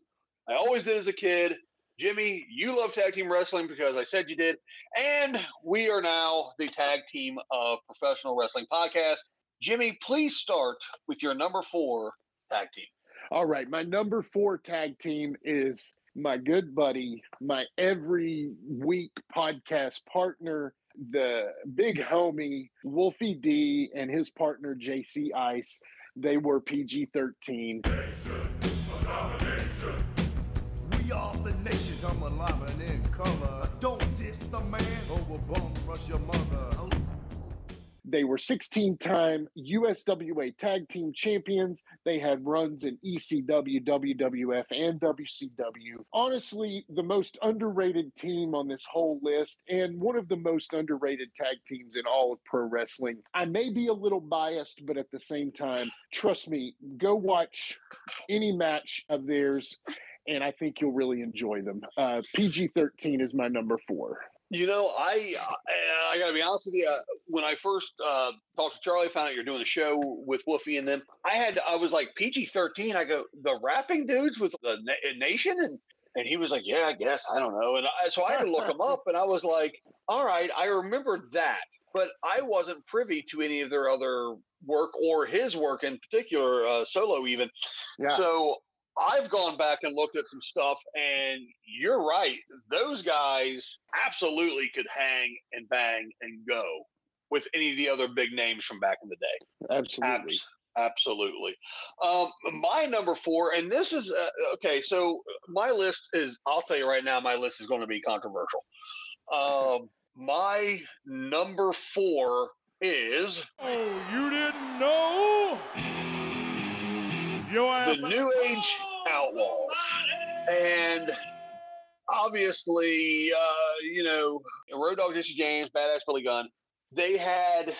I always did as a kid. Jimmy, you love tag team wrestling because I said you did. And we are now the tag team of professional wrestling podcast. Jimmy, please start with your number four tag team. All right, my number four tag team is my good buddy, my every week podcast partner, the big homie Wolfie D and his partner JC Ice. They were PG 13. We are the nation, and in color. Don't diss the man, bum rush your mother. They were 16 time USWA tag team champions. They had runs in ECW, WWF, and WCW. Honestly, the most underrated team on this whole list, and one of the most underrated tag teams in all of pro wrestling. I may be a little biased, but at the same time, trust me, go watch any match of theirs, and I think you'll really enjoy them. Uh, PG 13 is my number four. You know, I I, I got to be honest with you. uh, When I first uh, talked to Charlie, found out you're doing a show with Wolfie and them. I had I was like PG thirteen. I go the rapping dudes with the na- nation, and and he was like, yeah, I guess I don't know. And I, so I had to look them up, and I was like, all right, I remember that, but I wasn't privy to any of their other work or his work in particular, uh, solo even. Yeah. So I've gone back and looked at some stuff, and you're right. Those guys absolutely could hang and bang and go with any of the other big names from back in the day. Absolutely. Abs- absolutely. Um, my number four, and this is uh, okay. So my list is. I'll tell you right now, my list is going to be controversial. Um, my number four is Oh, you didn't know? The New Age Outlaws, and obviously, uh, you know, Road Dog Jesse James, Badass Billy Gunn, they had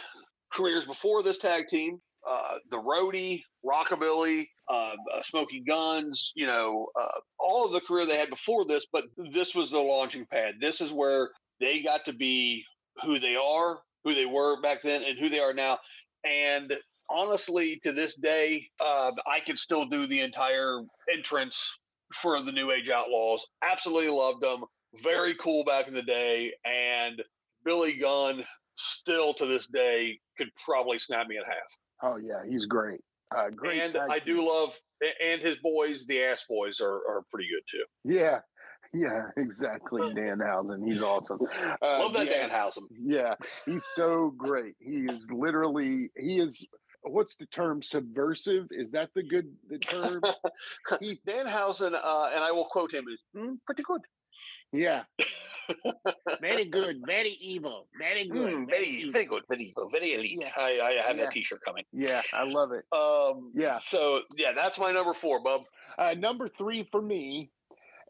careers before this tag team. Uh, the Roadie, Rockabilly, uh, uh, Smoky Guns, you know, uh, all of the career they had before this, but this was the launching pad. This is where they got to be who they are, who they were back then, and who they are now. And honestly, to this day, uh, I could still do the entire entrance for the New Age Outlaws. Absolutely loved them. Very cool back in the day. And Billy Gunn, still to this day, could probably snap me in half. Oh yeah, he's great. Uh, great. and I team. do love, and his boys, the Ass Boys, are, are pretty good too. Yeah, [laughs] yeah, exactly. [laughs] Dan Danhausen, he's awesome. Uh, love that yes, Danhausen. Yeah, he's so great. He is literally he is what's the term subversive? Is that the good the term? [laughs] He- Danhausen, uh, and I will quote him, is "Hmm, pretty good. yeah. [laughs] very good, very evil, very good. Hmm, very, very good, very evil very elite. Yeah. I, I have Yeah. that T-shirt coming. Yeah, I love it. Um, Yeah. So yeah, that's my number four, bub. Uh, number three for me,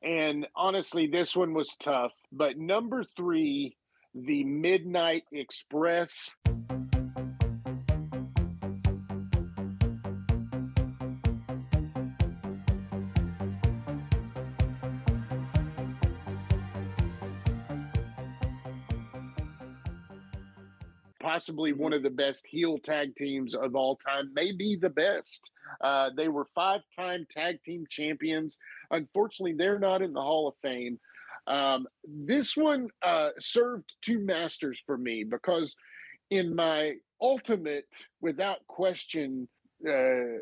and honestly, this one was tough, but number three, the Midnight Express. Possibly one of the best heel tag teams of all time, maybe the best. Uh, they were five time tag team champions. Unfortunately, they're not in the Hall of Fame. Um, this one uh, served two masters for me because, in my ultimate, without question, uh,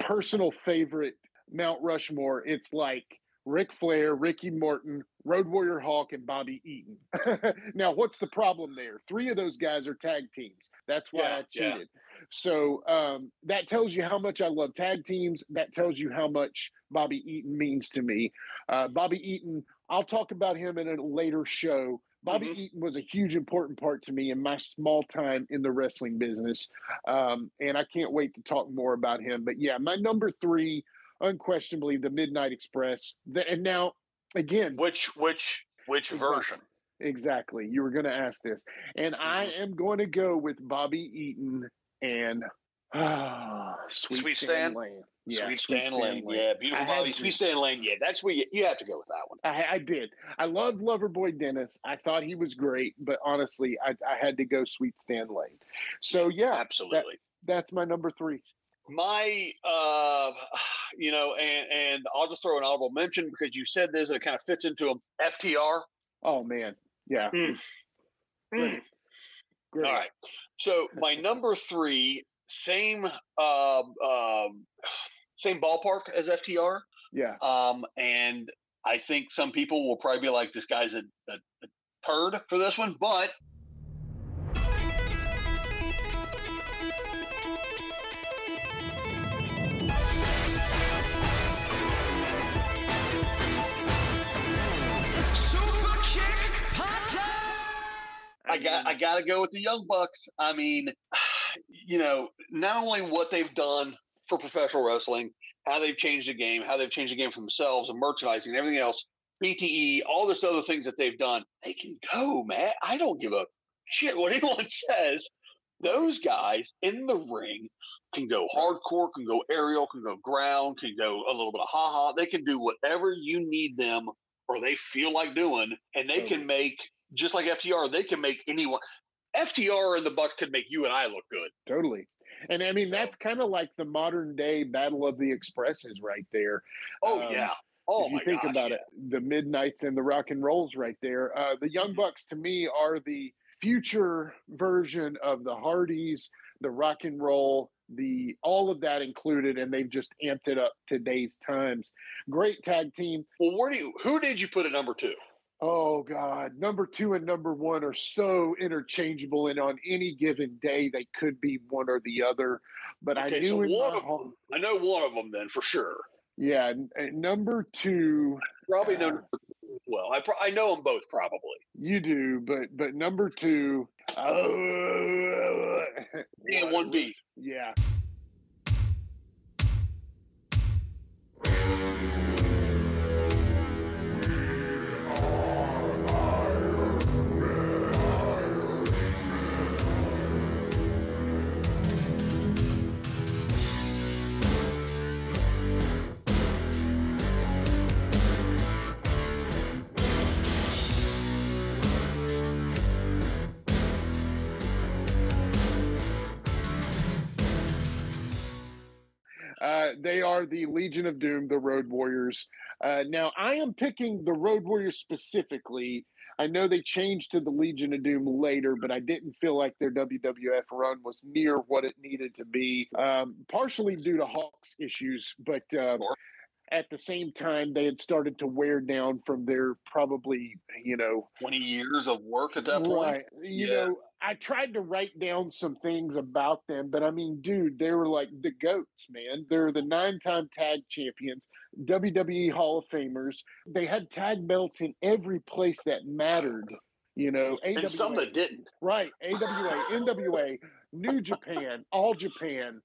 personal favorite Mount Rushmore, it's like Ric Flair, Ricky Morton, Road Warrior Hawk, and Bobby Eaton. [laughs] now, what's the problem there? Three of those guys are tag teams. That's why Yeah, I yeah. cheated. So um, that tells you how much I love tag teams. That tells you how much Bobby Eaton means to me. Uh, Bobby Eaton, I'll talk about him in a later show. Bobby Mhm. Eaton was a huge, important part to me in my small time in the wrestling business. Um, and I can't wait to talk more about him. But yeah, my number three, unquestionably, the Midnight Express. The, and now, again, Which which which Exactly. version? Exactly. You were going to ask this. And I Mm-hmm. am going to go with Bobby Eaton and ah, [sighs] Sweet, Sweet Stan, Stan? Lane. Yeah, Sweet Stan Lane. Yeah, beautiful I Bobby. Sweet Stan Lane. Yeah, that's where you, you have to go with that one. I, I did. I loved Loverboy Dennis. I thought he was great, but honestly, I, I had to go Sweet Stan Lane. So yeah, Absolutely. that's my number three. My uh [sighs] you know and and i'll just throw an audible mention because you said this and it kind of fits into them ftr Oh man, yeah, Mm. Great. great. all right. So my number three same um um [sighs] same ballpark as ftr Yeah, um and i think some people will probably be like this guy's a, a, a turd for this one but got I got to go with the Young Bucks. I mean, [sighs] you know, not only what they've done for professional wrestling, how they've changed the game, how they've changed the game for themselves and merchandising and everything else, BTE, all this other things that they've done. They can go, man. I don't give a shit what [laughs] anyone says. Those guys in the ring can go hardcore, can go aerial, can go ground, can go a little bit of ha ha. They can do whatever you need them or they feel like doing, and they can make just like FTR. They can make anyone. FTR and the Bucks could make you and I look good. totally. And I mean, So- that's kind of like the modern day Battle of the Expresses right there. Oh Um, yeah. Oh if you think gosh, about yeah. it, the Midnights and the Rock and Rolls right there. Uh, the Young Mhm. Bucks to me are the future version of the Hardys, the Rock and Roll, the all of that included, and they've just amped it up today's times. Great tag team. Well, where do you? Who did you put at number two? Oh God, number two and number one are so interchangeable, and on any given day they could be one or the other. But I knew so in one my of heart, I know one of them then for sure. yeah, n- uh, number two. Probably Uh, know as well. I pro- I know them both probably. You do, but but number two, oh, Me and one B. Yeah. Uh, they are the Legion of Doom, the Road Warriors. Uh, now, I am picking the Road Warriors specifically. I know they changed to the Legion of Doom later, but I didn't feel like their WWF run was near what it needed to be, um, partially due to Hawks issues. But uh, at the same time they had started to wear down from their probably you know 20 years of work at that point. right you Yeah. know i tried to write down some things about them but i mean dude they were like the goats man they're the nine-time tag champions wwe hall of famers they had tag belts in every place that mattered you know And some that didn't. Right. [laughs] AWA, NWA, New Japan, All Japan,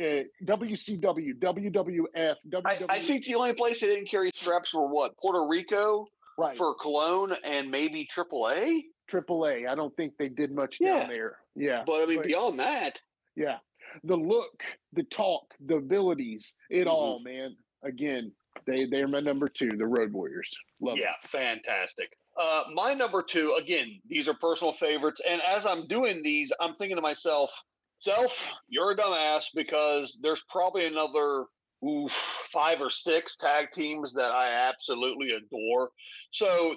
uh, WCW, WWF, I, WWE. I think the only place they didn't carry straps were what? Puerto Rico right. for Cologne and maybe AAA. AAA. I don't think they did much Yeah. down there. Yeah. But I mean, But- beyond that, Yeah. The look, the talk, the abilities, it Mhm. all, man. Again, they they're my number two, the Road Warriors. Love it. yeah, fantastic. Uh, my number two, again, these are personal favorites. And as I'm doing these, I'm thinking to myself, self, you're a dumbass because there's probably another oof, five or six tag teams that I absolutely adore. So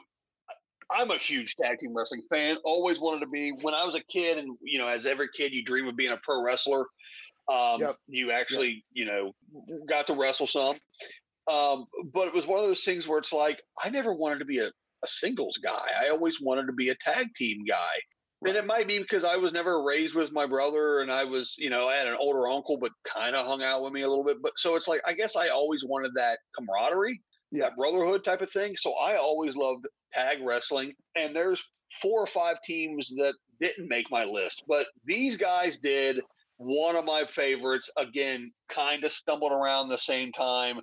I'm a huge tag team wrestling fan. Always wanted to be when I was a kid, and you know, as every kid, you dream of being a pro wrestler. Um, Yep. You actually, you know, got to wrestle some. Um, but it was one of those things where it's like I never wanted to be a, a singles guy. I always wanted to be a tag team guy. And it might be because I was never raised with my brother and I was, you know, I had an older uncle, but kind of hung out with me a little bit. But so it's like, I guess I always wanted that camaraderie, Yeah. brotherhood type of thing. So I always loved tag wrestling. And there's four or five teams that didn't make my list, but these guys did. One of my favorites, again, kind of stumbled around the same time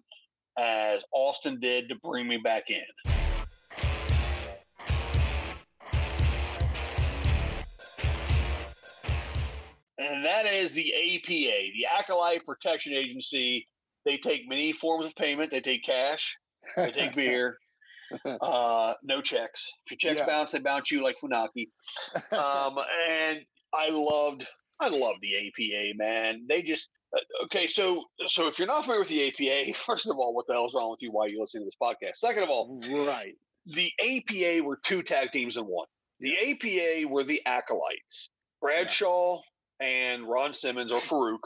as Austin did to bring me back in. And that is the APA, the Acolyte Protection Agency. They take many forms of payment. They take cash, they take beer, [laughs] uh, no checks. If your checks Yeah. bounce, they bounce you like Funaki. [laughs] Um, and I loved, I love the APA, man. They just uh, okay. So, so if you're not familiar with the APA, [laughs] first of all, what the hell's wrong with you? Why are you listening to this podcast? Second of all, right. the APA were two tag teams in one. The APA were the acolytes, Bradshaw and Ron Simmons or Farouk,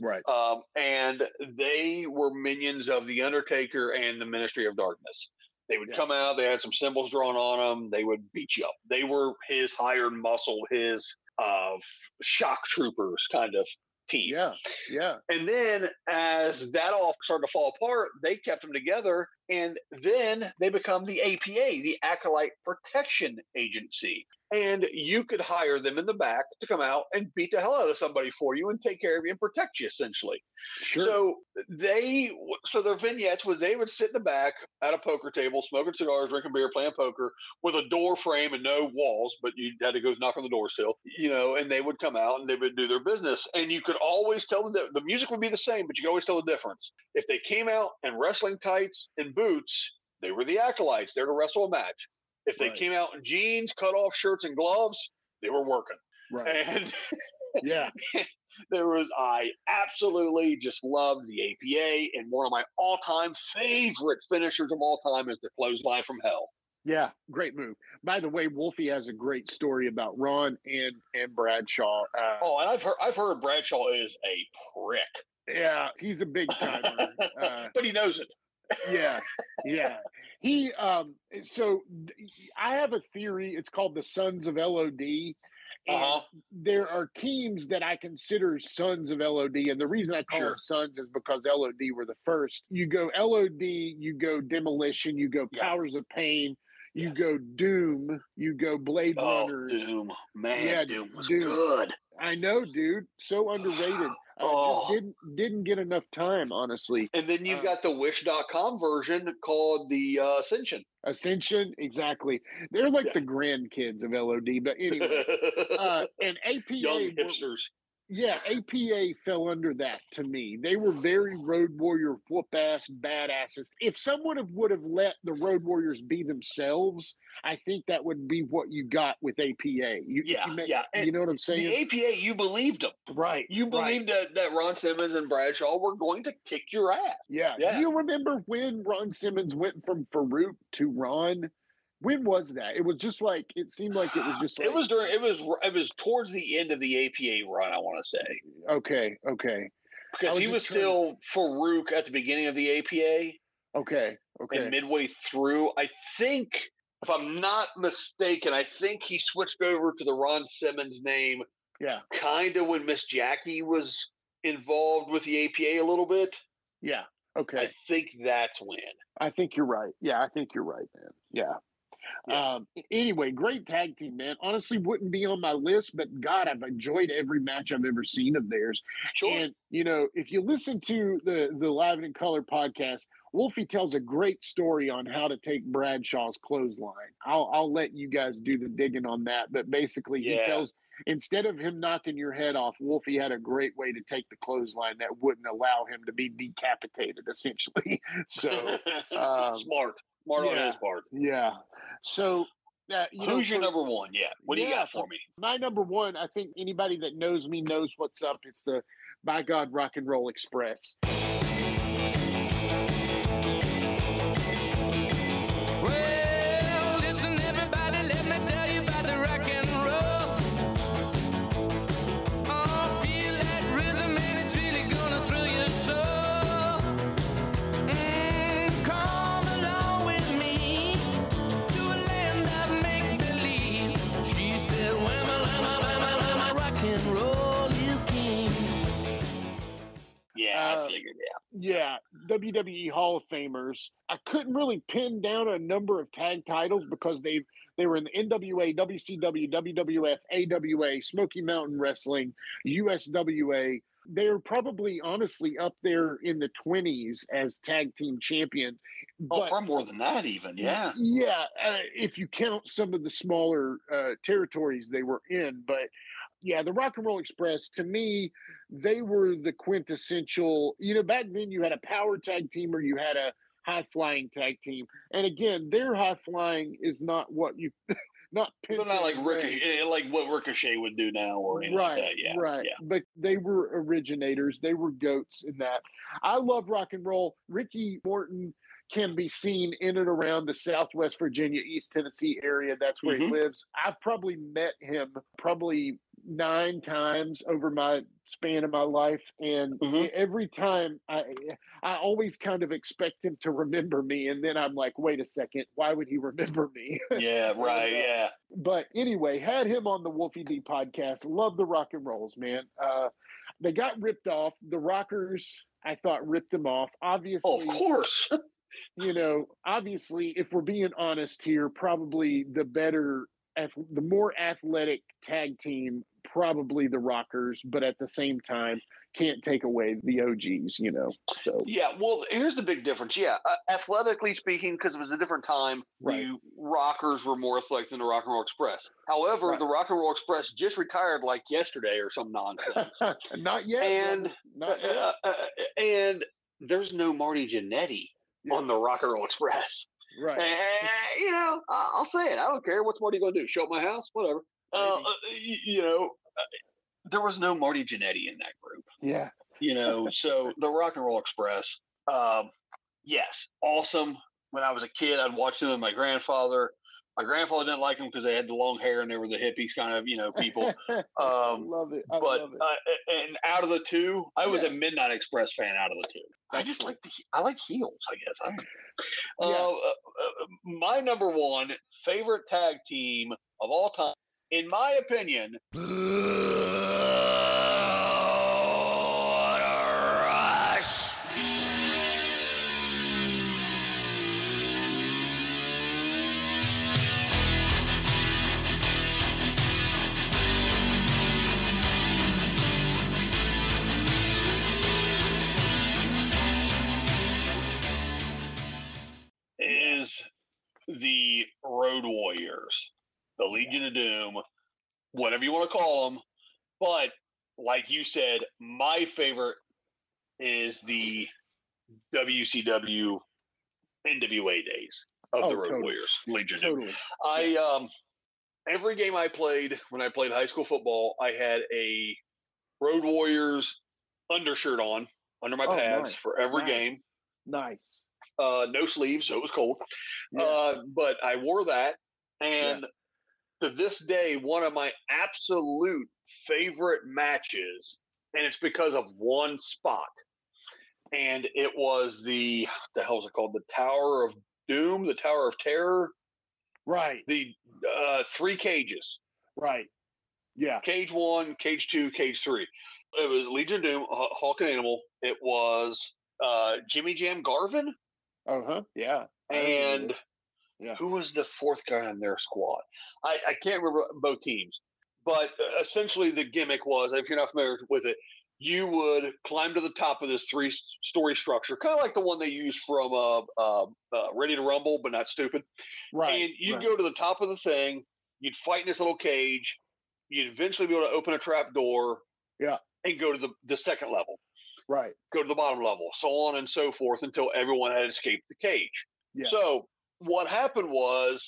Right. um, and they were minions of the Undertaker and the Ministry of Darkness. They would Yeah. come out. They had some symbols drawn on them. They would beat you up. They were his hired muscle, his uh, shock troopers kind of team. Yeah. Yeah. And then as that all started to fall apart, they kept them together. And then they become the APA, the Acolyte Protection Agency. And you could hire them in the back to come out and beat the hell out of somebody for you and take care of you and protect you, essentially. Sure. So they, so their vignettes was they would sit in the back at a poker table, smoking cigars, drinking beer, playing poker with a door frame and no walls, but you had to go knock on the door still, you know, and they would come out and they would do their business. And you could always tell the, the music would be the same, but you could always tell the difference. If they came out in wrestling tights and boots, they were the acolytes there to wrestle a match. If they Right. came out in jeans, cut off shirts, and gloves, they were working. right. And Yeah. [laughs] there was I absolutely just loved the APA, and one of my all-time favorite finishers of all time is the clothesline from hell. Yeah, great move. By the way, Wolfie has a great story about Ron and and Bradshaw. Uh, Oh, and I've heard I've heard Bradshaw is a prick, yeah, he's a big timer. [laughs] uh, but he knows it. yeah, yeah. He um. So I have a theory. It's called the Sons of LOD. And Uh-huh. there are teams that I consider sons of LOD, and the reason I call Sure. them sons is because LOD were the first. You go LOD, you go Demolition, you go Yeah. Powers of Pain, you Yeah. go Doom, you go Blade Oh, Runners. Doom, man, Yeah, Doom was Doom. good. I know, dude. So underrated. [sighs] Uh, Oh. Just didn't didn't get enough time, honestly. And then you've Uh, got the Wish.com version called the uh, Ascension. Ascension, exactly. They're like Yeah. the grandkids of LOD, but anyway. [laughs] uh, and APA, Young hipsters. Yeah, APA fell under that to me. They were very Road Warrior whoop ass badasses. If someone have, would have let the Road Warriors be themselves, I think that would be what you got with APA. You, Yeah, you, yeah, you know what I'm saying? The? APA, you believed them. right. You right. believed that, that Ron Simmons and Bradshaw were going to kick your ass. Yeah. Yeah. Do you remember when Ron Simmons went from Farouk to Ron? When was that? It was just like it seemed like it was just like It was during it was it was towards the end of the APA run, I want to say, okay, okay. because was he was still Farouk at the beginning of the APA, Okay. Okay. and midway through, I think, if I'm not mistaken, I think he switched over to the Ron Simmons name yeah. kind of when Miss Jackie was involved with the APA a little bit. Yeah. Okay. I think that's when. I think you're right. Yeah, I think you're right, man. Yeah. Yeah. Um, anyway, great tag team, man. Honestly, wouldn't be on my list, but God, I've enjoyed every match I've ever seen of theirs. Sure. And you know, if you listen to the the Live and in Color podcast, Wolfie tells a great story on how to take Bradshaw's clothesline. I'll I'll let you guys do the digging on that, but basically, he tells instead of him knocking your head off, Wolfie had a great way to take the clothesline that wouldn't allow him to be decapitated, essentially. [laughs] So. [laughs] um, smart, smart on yeah. his part. Yeah. So that you know, Who's your for- number one? Yeah. What do you got for me? My number one, I think anybody that knows me knows what's up. It's the by God Rock and Roll Express. I figured. Yeah. Yeah, WWE Hall of Famers. I couldn't really pin down a number of tag titles because they they were in the NWA, WCW, WWF, AWA, Smoky Mountain Wrestling, USWA. They're probably honestly up there in the 20s as tag team champions. Oh, But far more than that, even. Yeah. Yeah, uh, if you count some of the smaller uh, territories they were in, but yeah, the Rock and Roll Express to me, they were the quintessential. You know, back then you had a power tag team or you had a high flying tag team, and again, their high flying is not what you [laughs] not. They're not like. Ricochet, eh, like what Ricochet would do now or anything right, like that. Yeah. right. Yeah. But they were originators. They were goats in that. I love rock and roll. Ricky Morton can be seen in and around the Southwest Virginia, East Tennessee area. That's where Mhm. he lives. I've probably met him probably nine times over my span of my life, and Mhm. every time I, I always kind of expect him to remember me, and then I'm like, wait a second, why would he remember me? [laughs] Yeah, [laughs] right. And, uh, Yeah. but anyway, had him on the Wolfie D podcast. Love the rock and rolls, man. Uh, they got ripped off. The Rockers, I thought, ripped them off. Oh, Obviously, of course. [laughs] you know, obviously, if we're being honest here, probably the better, the more athletic tag team, probably the Rockers. But at the same time, can't take away the OGs. You know, so Yeah, well, here's the big difference. Yeah, uh, athletically speaking, because it was a different time, Right. the Rockers were more athletic than the Rock and Roll Express. However, Right. the Rock and Roll Express just retired like yesterday or some nonsense. [laughs] not yet. And, not yet. uh, uh, and there's no Marty Jannetty Yeah. on the Rock and Roll Express. right. Eh, you know, I'll say it. I don't care. What's Marty going to do? Show up my house? Whatever. Uh, uh, you know, uh, there was no Marty Jannetty in that group Yeah. you know so [laughs] the rock and roll express um yes awesome when i was a kid i'd watch them with my grandfather my grandfather didn't like them because they had the long hair and they were the hippies kind of you know people I [laughs] um love it. I but love it. uh, and out of the two i was Yeah. a midnight express fan out of the two i just like the i like heels i guess I don't know. Yeah. uh, uh, uh, my number one favorite tag team of all time in my opinion [laughs] Warriors, the Legion of Doom, whatever you want to call them. But like you said, my favorite is the WCW NWA days of Oh, the Road totally. Warriors, Legion of Doom. totally. I um every game I played when I played high school football, I had a Road Warriors undershirt on under my Oh, pads nice. for every Nice. game Nice. uh, no sleeves, so it was cold. Yeah. Uh, but I wore that, and to this day, one of my absolute favorite matches, and it's because of one spot. and it was the the hell is it called? The Tower of Doom, the Tower of Terror, Right. the uh, three cages. Right. Yeah. Cage one, cage two, cage three. It was Legion of Doom, H- Hawk and Animal. It was uh, Jimmy Jam Garvin, Uh huh. Yeah. And. Yeah. who was the fourth guy on their squad? I, I can't remember both teams, but uh, essentially the gimmick was, if you're not familiar with it, you would climb to the top of this three-story structure, kind of like the one they used from uh, uh, uh, Ready to Rumble, but not stupid. Right. And you'd right. go to the top of the thing, you'd fight in this little cage, you'd eventually be able to open a trap door, Yeah. and go to the, the second level, Right. go to the bottom level, so on and so forth until everyone had escaped the cage. Yeah. So what happened was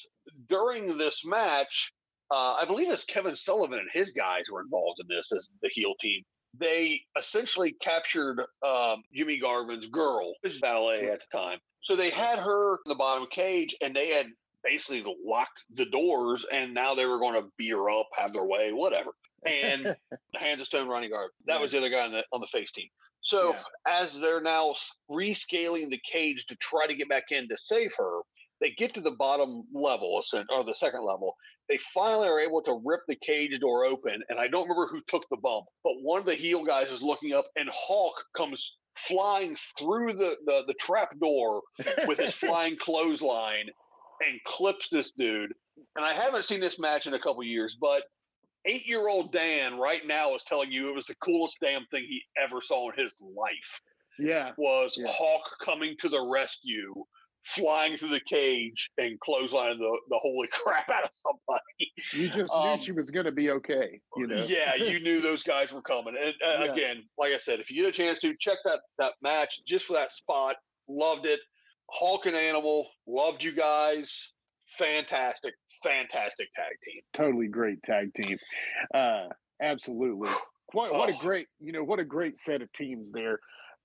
during this match, uh, I believe it's Kevin Sullivan and his guys were involved in this as the heel team. They essentially captured um, Jimmy Garvin's girl, his valet at the time. So they had her in the bottom cage, and they had basically locked the doors, and now they were going to beat her up, have their way, whatever. And [laughs] Hands of Stone, Ronnie Garvin. That was the other guy on the on the face team. So Yeah. as they're now rescaling the cage to try to get back in to save her, they get to the bottom level or the second level. They finally are able to rip the cage door open, and I don't remember who took the bump, but one of the heel guys is looking up, and Hawk comes flying through the the, the trap door with his [laughs] flying clothesline and clips this dude. And I haven't seen this match in a couple years, but eight year old Dan right now is telling you it was the coolest damn thing he ever saw in his life yeah. was Yeah. Hawk coming to the rescue, flying through the cage and clotheslining the, the holy [laughs] crap out of somebody. You just Um, knew she was going to be okay. You know. Yeah, you [laughs] knew those guys were coming. And uh, Yeah. again, like I said, if you get a chance to check that that match just for that spot, loved it. Hawk and Animal, loved you guys. Fantastic, fantastic tag team. Totally great tag team. Uh, absolutely. What what a Oh. great you know what a great set of teams there.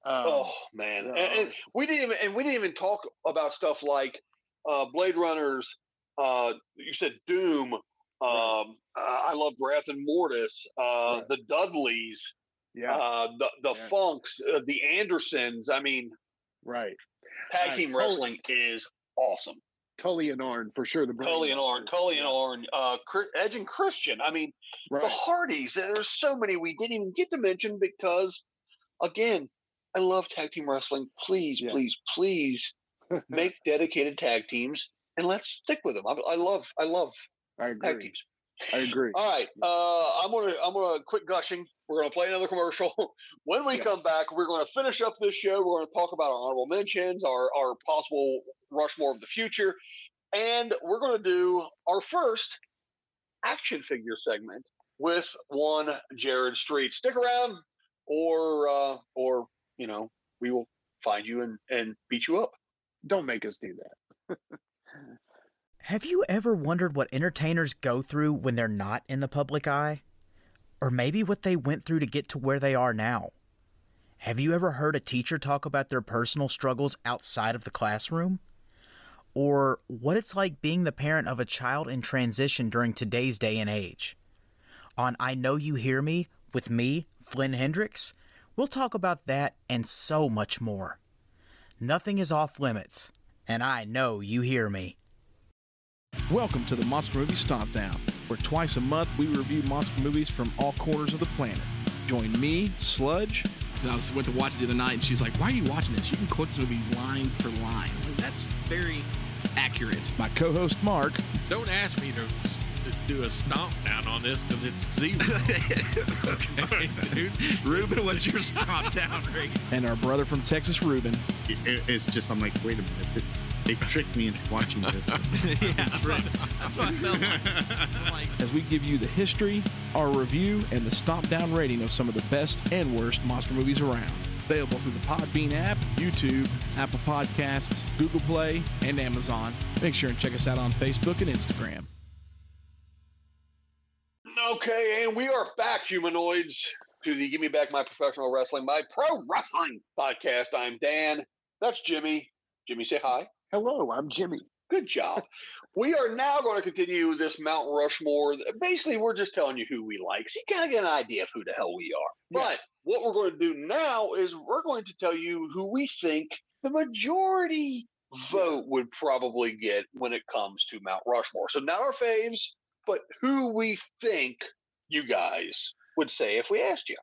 Um, oh man, and, and we didn't even and we didn't even talk about stuff like uh, Blade Runners. Uh, you said Doom. Um, Right. uh, I love Wrath and Mortis. Uh, Right. The Dudleys. yeah. Uh, the the Yeah. Funks. Uh, the Andersons. I mean, right. tag Right, team totally. wrestling is awesome. Tully and Arn for sure. The Tully and Arn, Tully and. Arn, uh, Edge and Christian. I mean, the Right. Hardys. There's so many we didn't even get to mention because, again, I love tag team wrestling. Please, Yeah. please, please [laughs] make dedicated tag teams and let's stick with them. I, I love, I love I tag agree. teams. I agree. All right, uh, I'm gonna, I'm gonna quit gushing. We're gonna play another commercial. [laughs] when we Yeah. come back, we're gonna finish up this show. We're gonna talk about our honorable mentions, our, our possible Rushmore of the future, and we're gonna do our first action figure segment with one Jared Street. Stick around, or uh, or you know, we will find you and and beat you up. Don't make us do that. [laughs] Have you ever wondered what entertainers go through when they're not in the public eye? Or maybe what they went through to get to where they are now? Have you ever heard a teacher talk about their personal struggles outside of the classroom? Or what it's like being the parent of a child in transition during today's day and age? On I Know You Hear Me with me, Flynn Hendricks, we'll talk about that and so much more. Nothing is off limits, and I know you hear me. Welcome to the Monster Movie Stomp Down, where twice a month we review monster movies from all corners of the planet. Join me, Sludge. I was went to watch it the other night, and she's like, "Why are you watching this? You can quote this movie line for line. Like, that's very accurate." My co host, Mark. Don't ask me to s- do a stomp down on this because it's zero. [laughs] okay, dude. Ruben, what's your stomp down rate? And our brother from Texas, Ruben. It, it's just, I'm like, wait a minute. They, they tricked me into watching this. [laughs] yeah, that's what, that's what I felt like. Like, As we give you the history, our review, and the stomp down rating of some of the best and worst monster movies around. Available through the Podbean app, YouTube, Apple Podcasts, Google Play, and Amazon. Make sure and check us out on Facebook and Instagram. Okay, and we are back, humanoids, to the Give Me Back My Professional Wrestling, my pro wrestling podcast. I'm Dan. That's Jimmy. Jimmy, say hi. Hello, I'm Jimmy. Good job. [laughs] we are now going to continue this Mount Rushmore. Basically, we're just telling you who we like, so you kind of get an idea of who the hell we are. But what we're going to do now is we're going to tell you who we think the majority vote would probably get when it comes to Mount Rushmore. So not our faves, but who we think you guys would say if we asked you.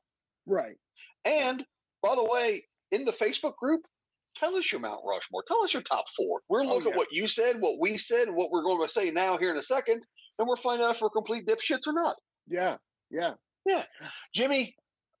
Right. And by the way, in the Facebook group, tell us your Mount Rushmore. Tell us your top four. We're Oh, looking yeah. at what you said, what we said, and what we're going to say now here in a second, and we're finding out if we're complete dipshits or not. Yeah. Yeah. Yeah. Jimmy,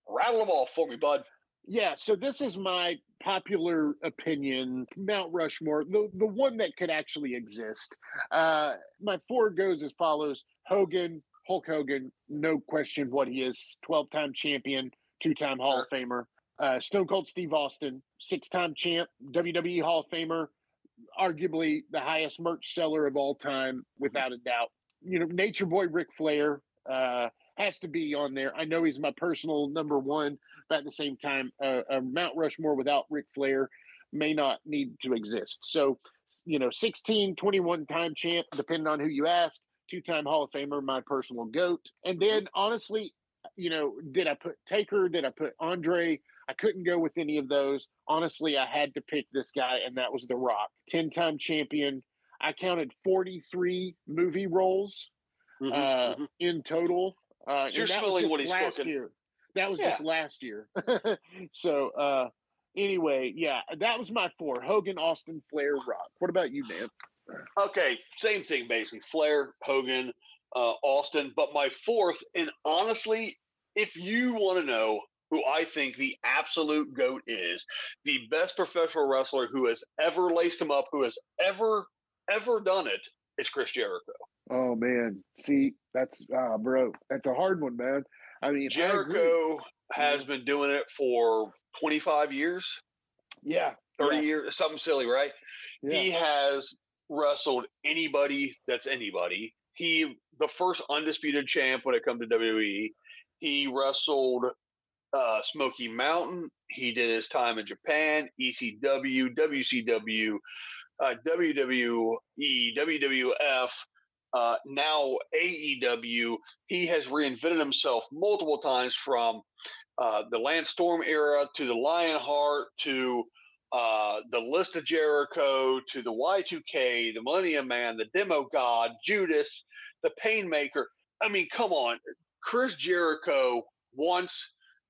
rattle them off for me, bud. Yeah, so this is my popular opinion. Mount Rushmore, the the one that could actually exist. Uh, my four goes as follows: Hogan, Hulk Hogan, no question what he is, twelve time champion, two time Hall of Famer. Uh, Stone Cold Steve Austin, six time champ, WWE Hall of Famer, arguably the highest merch seller of all time, without a doubt. You know, Nature Boy Ric Flair uh, has to be on there. I know he's my personal number one, but at the same time, uh, uh, Mount Rushmore without Ric Flair may not need to exist. So, you know, 16, 21 time champ, depending on who you ask, two time Hall of Famer, my personal GOAT. And then, honestly, you know, did I put Taker? Did I put Andre? I couldn't go with any of those. Honestly, I had to pick this guy, and that was The Rock, 10 time champion. I counted 43 movie roles uh, in total. Uh, You're that was smelling just what he's last year. That was Yeah. just last year. [laughs] [laughs] so, uh, anyway, yeah, that was my four Hogan, Austin, Flair, Rock. What about you, man? Okay, same thing basically. Flair, Hogan, uh, Austin. But my fourth, and honestly, if you want to know who I think the absolute GOAT is, the best professional wrestler who has ever laced him up, who has ever, ever done it, it's Chris Jericho. Oh, man. See, that's, uh, bro, that's a hard one, man. I mean, I agree. Jericho has been doing it for 25 years, Yeah. 30 yeah, years, something silly, right? He has wrestled anybody that's anybody. He the first undisputed champ when it comes to WWE. He wrestled uh, Smoky Mountain. He did his time in Japan, ECW, WCW, uh, WWE, WWF, uh, now AEW. He has reinvented himself multiple times from uh, the Lance Storm era to the Lionheart to uh, the List of Jericho to the Y2K, the Millennium Man, the Demo God, Judas, the Painmaker. I mean, come on. Chris Jericho once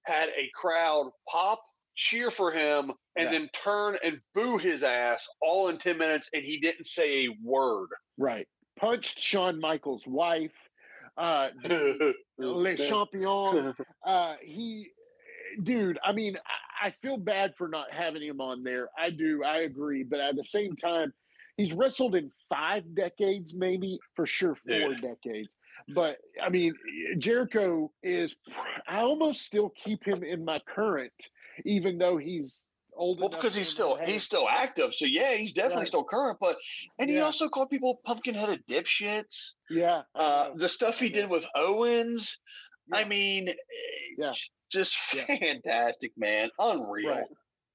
had a crowd pop, cheer for him, and Yeah. then turn and boo his ass all in 10 minutes, and he didn't say a word. Right. Punched Shawn Michaels' wife. Uh, [laughs] the Le Champion. [laughs] Uh, he, dude, I mean, I, I feel bad for not having him on there. I do. I agree. But at the same time, he's wrestled in five decades, maybe for sure, four Yeah. decades. But I mean, Jericho is, I almost still keep him in my current, even though he's old Well, because he's still he's still active, so yeah, he's definitely Right. still current. But and he also called people pumpkin headed dipshits. yeah. Uh, the stuff he did with Owens, I mean, Yeah. it's just Yeah. fantastic, man, unreal, Right.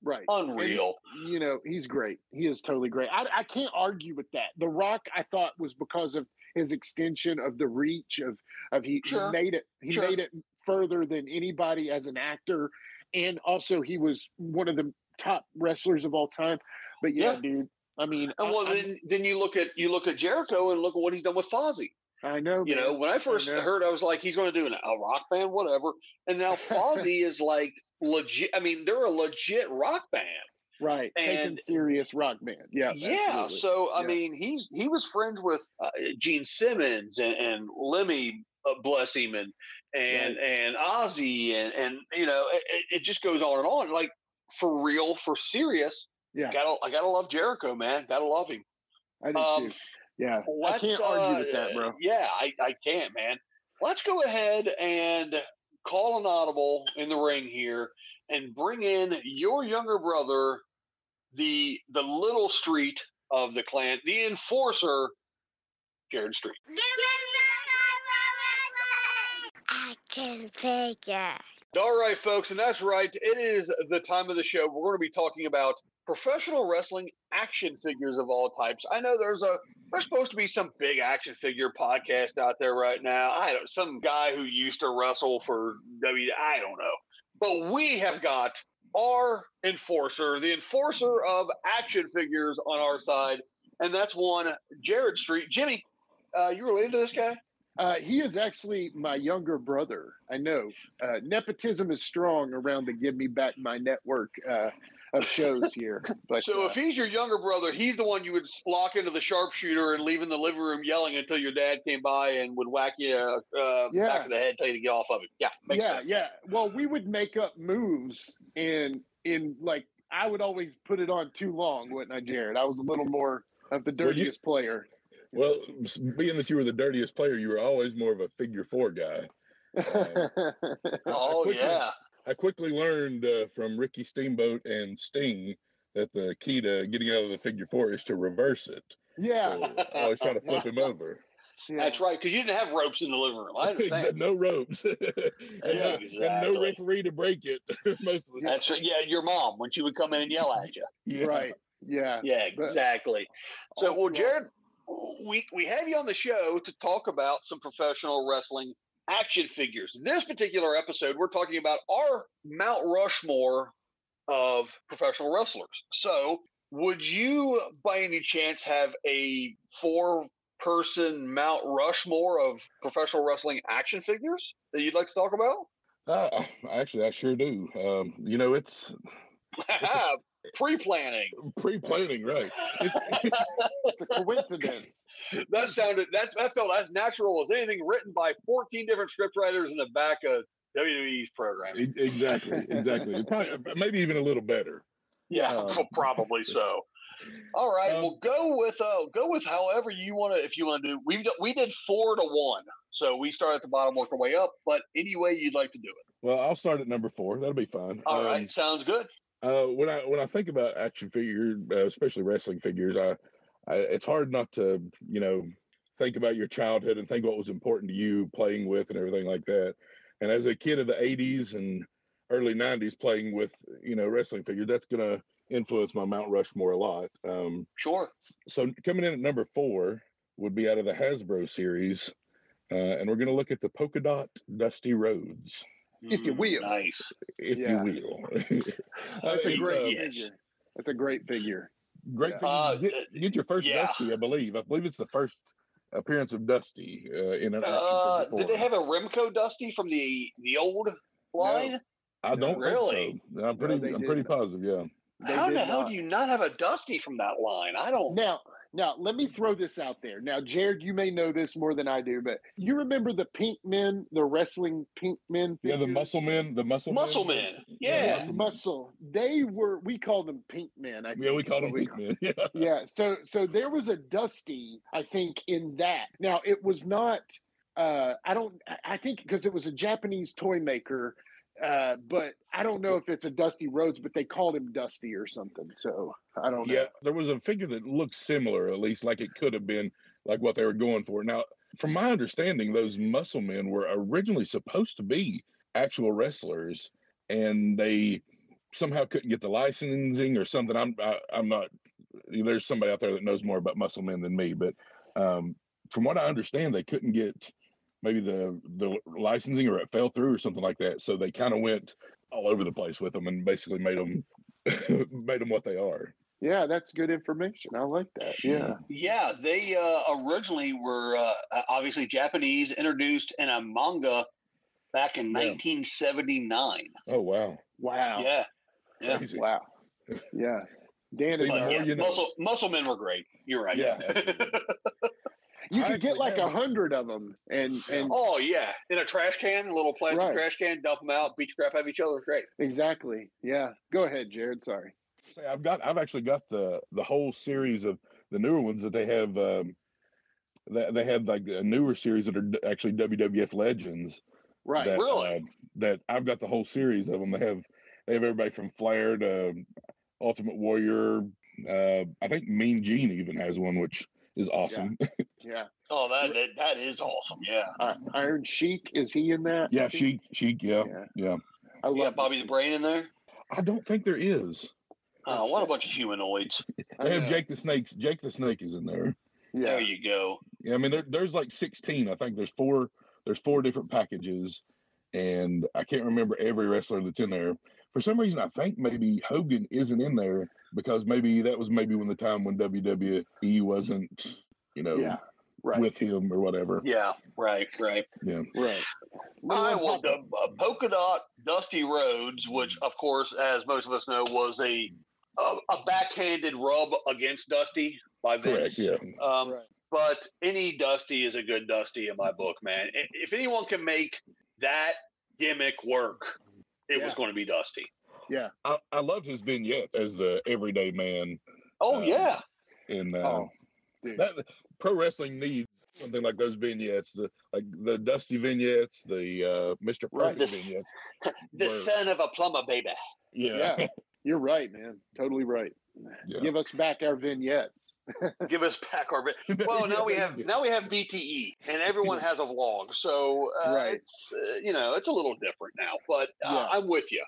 Right. And he- unreal. you know, he's great. He is totally great. I, I can't argue with that. The Rock, I thought, was because of his extension of the reach of of he, Sure. he made it. He Sure. made it further than anybody as an actor, and also he was one of the top wrestlers of all time. But yeah, Yeah. dude. I mean, And well, I'm- then then you look at you look at Jericho and look at what he's done with Fozzy. I know. You know, when I first know. heard, I was like, he's going to do an, a rock band, whatever. And now [laughs] Fozzy is like legit. I mean, they're a legit rock band. right, taking serious rock band. Yeah, Yeah. absolutely. So I Yeah. mean, he's he was friends with uh, Gene Simmons and, and Lemmy, uh, bless him, and and and Ozzy, and and you know, it- it just goes on and on. Like for real, for serious. Yeah. Gotta I gotta love Jericho, man. Gotta love him. I do Um, too. Yeah, I can't argue with uh, that, bro. Yeah, I, I can't, man. Let's go ahead and call an audible in the ring here and bring in your younger brother, the the little street of the clan, the enforcer, Jared Street. I can figure. All right, folks, and that's right. It is the time of the show. We're going to be talking about professional wrestling action figures of all types. I know there's a there's supposed to be some big action figure podcast out there right now. I don't some guy who used to wrestle for W. I don't know, but we have got our enforcer, the enforcer of action figures on our side, and that's one Jared Street. Jimmy, uh, you related to this guy? Uh, he is actually my younger brother. I know. Uh, nepotism is strong around the Give Me Back My network uh, of shows here. [laughs] But So uh, if he's your younger brother, he's the one you would lock into the sharpshooter and leave in the living room yelling until your dad came by and would whack you uh, Yeah. back of the head, tell you to get off of it. Yeah, makes yeah, sense. yeah. Well, we would make up moves, and in like I would always put it on too long, wouldn't I, Jared? I was a little more of the Well, you- dirtiest player. Well, being that you were the dirtiest player, you were always more of a figure four guy. [laughs] Oh quickly- yeah. I quickly learned uh, from Ricky Steamboat and Sting that the key to getting out of the figure four is to reverse it. yeah, So I always try to flip him [laughs] over. That's right, because you didn't have ropes in the living room. I understand. [laughs] no ropes. and, no, and no referee to break it most of the time. That's right. Yeah, your mom when she would come in and yell at you. Yeah. right. Yeah, Yeah, But- exactly. So, well, throughout- Jared, we we have you on the show to talk about some professional wrestling action figures. This particular episode, we're talking about our Mount Rushmore of professional wrestlers. So, would you, by any chance, have a four-person Mount Rushmore of professional wrestling action figures that you'd like to talk about? Uh, actually, I sure do. Um, you know, it's [laughs] Pre-planning. pre-planning, right? It's, [laughs] it's a coincidence. that sounded that's that felt as natural as anything written by 14 different script writers in the back of WWE's program. exactly, exactly. Probably, maybe even a little better. Yeah, Um, [laughs] probably so. All right, Um, well, go with uh, go with however you want to. If you want to do, we we did four to one, so we start at the bottom, work our way up. But any way you'd like to do it. Well, I'll start at number four. That'll be fine. All Um, right, sounds good. Uh, when I when I think about action figure, uh, especially wrestling figures, I, I it's hard not to you know think about your childhood and think what was important to you playing with and everything like that. And as a kid of the '80s and early '90s, playing with you know wrestling figures, that's gonna influence my Mount Rushmore a lot. Um, Sure. so coming in at number four would be out of the Hasbro series, uh, and we're gonna look at the polka dot Dusty Rhodes, If you Mm, will. Nice. if Yeah. you will. [laughs] That's a great uh, yes. figure. That's a great figure. Great Yeah. thing. Uh, get, get your first yeah. Dusty, I believe. I believe it's the first appearance of Dusty uh, in an action Uh, figure did they have a Remco Dusty from the the old line? I don't really? think so. I'm pretty. they I'm pretty didn't. positive. Yeah. They How the hell not. do you not have a Dusty from that line? I don't. Now, now let me throw this out there. Now, Jared, you may know this more than I do, but you remember the Pink Men, the wrestling Pink Men? Yeah. The? Muscle Men. The Muscle. Muscle Men. Men. Yeah, Yeah. Yeah, muscle. They were. We called them Pink Men. I Yeah, we called them we Pink Men. [laughs] Yeah. yeah so so there was a dusty i think in that now it was not uh i don't I- i think because it was a japanese toy maker uh but i don't know if it's a dusty rhodes but they called him dusty or something so i don't know Yeah, there was a figure that looked similar, at least like it could have been like what they were going for. Now, from my understanding, those muscle men were originally supposed to be actual wrestlers, and they somehow couldn't get the licensing or something. I'm I, I'm not. There's somebody out there that knows more about muscle men than me, but um, from what I understand, they couldn't get maybe the the licensing or it fell through or something like that. So they kind of went all over the place with them and basically made them [laughs] made them what they are. yeah that's good information i like that yeah Yeah, they uh, originally were uh, obviously Japanese, introduced in a manga back in Yeah. 1979. Oh wow. wow Yeah, yeah. Crazy. wow [laughs] yeah dan See, the But more yeah, you know. muscle muscle men were great. You're right. Yeah, absolutely. [laughs] you I could get like a hundred of them and and oh yeah, in a trash can, a little plastic Right. trash can, dump them out, beat the crap out of each other. Great. exactly. Yeah. Go ahead jared. Sorry. Say, I've got I've actually got the the whole series of the newer ones that they have um they, they have like a newer series that are actually WWF legends right. that Really? uh, that I've got the whole series of them they have they have everybody from Flair to Ultimate Warrior uh I think Mean Gene even has one which is awesome. yeah [laughs] Oh, that that, that is awesome. Yeah. uh, iron sheik is he in that yeah, Sheik Sheik yeah Yeah. yeah I You got Bobby the Brain in there. I don't think there is. Oh, what a bunch of humanoids. [laughs] They have Jake the Snakes. Jake the Snake is in there. Yeah. There you go. Yeah, I mean there, there's like 16. I think there's four there's four different packages, and I can't remember every wrestler that's in there. For some reason, I think maybe Hogan isn't in there because maybe that was maybe when the time when WWE wasn't, you know, Yeah, right. with him or whatever. Yeah, right, right. Yeah. Right. All right, well, the uh, polka dot Dusty Rhodes, which of course, as most of us know, was a a, a backhanded rub against Dusty by Vince. Correct. Yeah. Um, But any Dusty is a good Dusty in my book, man. If anyone can make that gimmick work, it was going to be Dusty. Yeah. I, I loved his vignette as the everyday man. Oh Um, yeah, And uh, Oh, that pro wrestling needs something like those vignettes, the like the Dusty vignettes, the uh, Mr. Right. Perfect vignettes. [laughs] the were- son of a plumber, baby. Yeah. Yeah. [laughs] You're right, man. Totally right. Yeah. Give us back our vignettes. [laughs] Give us back our. vi- Well, now we have now we have BTE, and everyone has a vlog, so uh, Right. it's uh, you know it's a little different now. But uh, Yeah. I'm with you.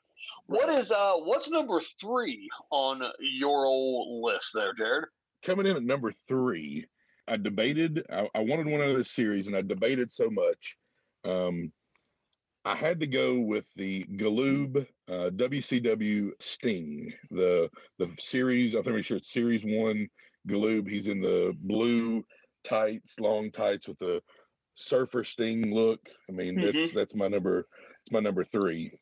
What is uh what's number three on your old list there, Jared? Coming in at number three, I debated. I, I wanted one out of this series, and I debated so much. Um, I had to go with the Galoob uh, WCW Sting, the the series. I'm pretty sure it's Series One Galoob. He's in the blue tights, long tights with the surfer Sting look. I mean, that's that's my number. It's my number three.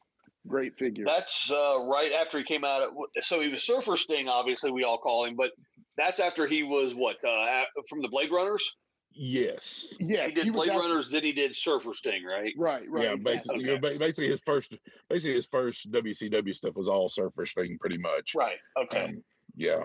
Great figure. That's uh, right after he came out. At, so he was Surfer Sting, obviously we all call him, but that's after he was what uh, from the Blade Runners. Yes. Yes, he did he Blade after- Runners, then he did Surfer Sting, right? Right, right. yeah, exactly. basically, you know, basically his first, basically his first WCW stuff was all surfer Sting, pretty much. Right. Okay. Um, yeah,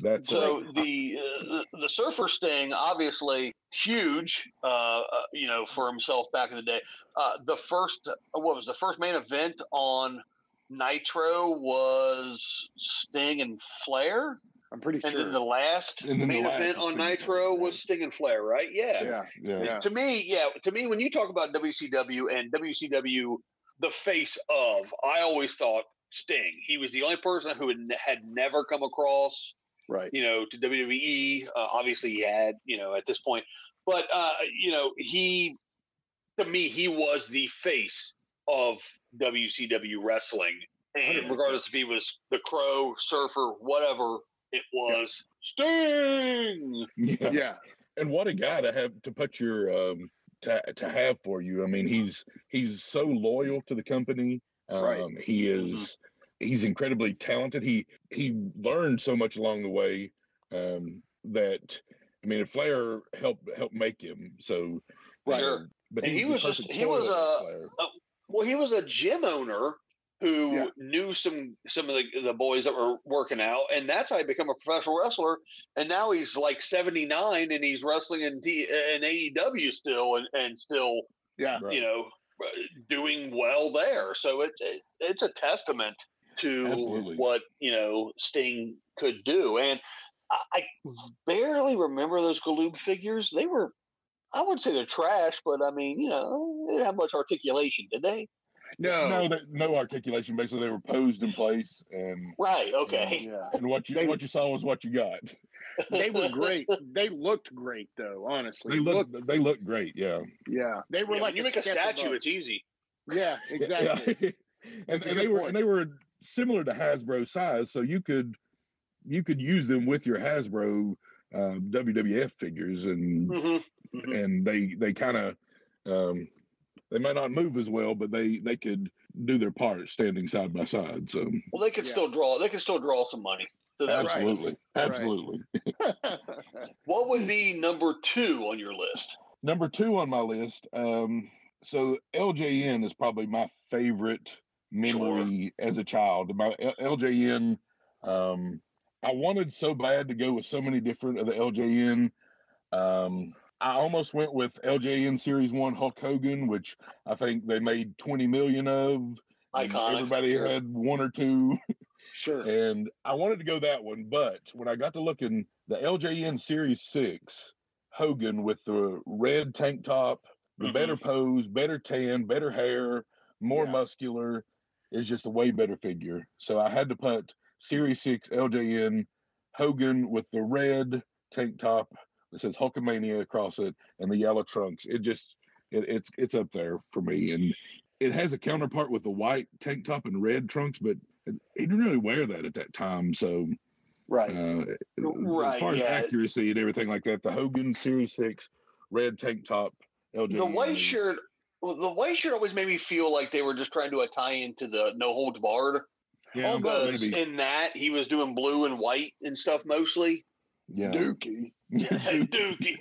that's So uh, the uh, the Surfer Sting, obviously huge, uh, uh, you know, for himself back in the day. Uh, the first, uh, what was the first main event on Nitro was Sting and Flair, I'm pretty and sure. And then the last And then the main last event on Sting and Nitro was Sting and Flair, right? Yeah. yeah. yeah, Yeah. To me, yeah. To me, when you talk about WCW and WCW, the face of, I always thought Sting. He was the only person who had, had never come across Right. you know, to WWE. Uh, obviously, he had, you know, at this point, but uh, you know, he to me he was the face of WCW wrestling, and regardless if he was the Crow, Surfer, whatever it was, Sting. yeah, Yeah. And what a guy to have to put your um to to have for you. I mean, he's he's so loyal to the company. Um, Right. He is he's incredibly talented. He he learned so much along the way um, that I mean, Flair helped helped make him. So Right. uh, Sure. but he, he was, was just- he was foil a- Well, he was a gym owner who Yeah. knew some some of the, the boys that were working out, and that's how he became a professional wrestler. And now he's like seventy nine, and he's wrestling in T, in AEW still, and, and still Yeah. Right. you know uh, doing well there. So it's it, it's a testament to Absolutely. what you know Sting could do. And I, I barely remember those Galoob figures. They were. I wouldn't say they're trash, but I mean, you know, they didn't have much articulation, did they? No. no, that, no articulation. Basically, they were posed in place, and Right. Okay. Yeah. [laughs] and what you They- what you saw was what you got. They were [laughs] great. They looked great though, honestly. They look they look great. Yeah. yeah. They were Yeah, like when you make a statue, above. it's easy. Yeah, exactly. Yeah. [laughs] and, That's a and they were point. and they were similar to Hasbro size, so you could you could use them with your Hasbro uh, WWF figures, and hmm and they they kind of um, they might not move as well, but they they could do their part standing side by side. So Well, they could Yeah. still draw. They could still draw some money. So that was- absolutely, Right. absolutely. [laughs] What would be number two on your list? Number two on my list. Um, so LJN is probably my favorite memory as a child. My L- LJN, um, I wanted so bad to go with so many different of the LJN. Um, I almost went with LJN Series One Hulk Hogan, which I think they made twenty million of. Iconic. Everybody had one or two. sure. And I wanted to go that one, but when I got to looking, the LJN Series Six Hogan with the red tank top, the Mhm. better pose, better tan, better hair, more Yeah. muscular. Is just a way better figure. So I had to put Series 6 LJN Hogan with the red tank top that says Hulkamania across it and the yellow trunks. It just it, it's it's up there for me. And it has a counterpart with the white tank top and red trunks, but he didn't really wear that at that time. So right, uh, as Right, far as yeah. accuracy and everything like that, the Hogan Series 6 red tank top LJN. The white shirt, well, the white shirt always made me feel like they were just trying to uh, tie into the no holds barred. Yeah, because maybe. in that he was doing blue and white and stuff mostly. Yeah. Dookie. [laughs] [laughs] Dookie,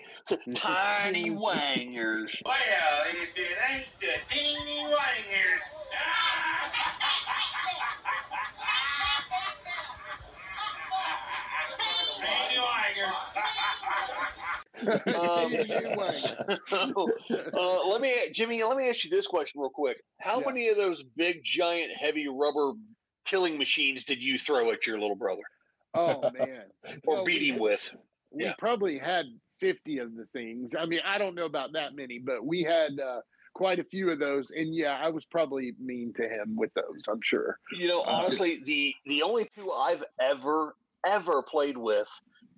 tiny wangers. Well, if it ain't the teeny wangers. Teeny [laughs] Um, [laughs] uh, let me, Jimmy. Let me ask you this question real quick. How Yeah. many of those big, giant, heavy rubber killing machines did you throw at your little brother Oh [laughs] man. or Well, beat him had- with? we Yeah. probably had 50 of the things. I mean, I don't know about that many, but we had uh, quite a few of those. And yeah, I was probably mean to him with those, I'm sure. You know, honestly, the the only two I've ever ever played with,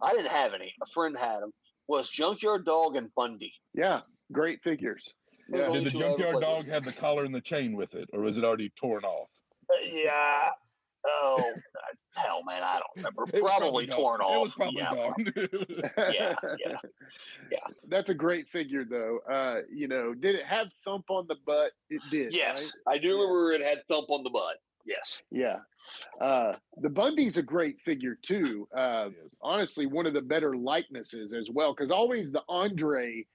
I didn't have any. A friend had them. Was Junkyard Dog and Bundy. Yeah, great figures. Yeah. Did the two I ever junkyard played dog have the collar and the chain with it, or was it already torn off? Uh, yeah. Oh [laughs] hell, man, I don't remember. It was Probably, gone. torn It off. was probably yeah, gone. [laughs] yeah, yeah. That's a great figure, though. Uh, you know, did it have thump on the butt? It did. Yes, right? I do remember it had thump on the butt. Yes. Yeah. Uh, the Bundy's a great figure too. Uh, Yes. honestly, one of the better likenesses as well, because always the Andre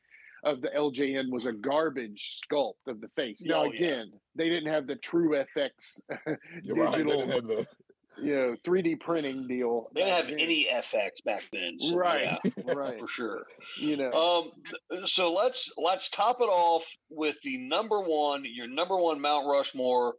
of the LJN was a garbage sculpt of the face. Now Oh, yeah. again, they didn't have the True FX [laughs] You're right. Digital, the you know, 3D printing deal. They didn't have then. any FX back then. So, right, yeah, [laughs] right. for sure. You know, Um, so let's let's top it off with the number one, your number one Mount Rushmore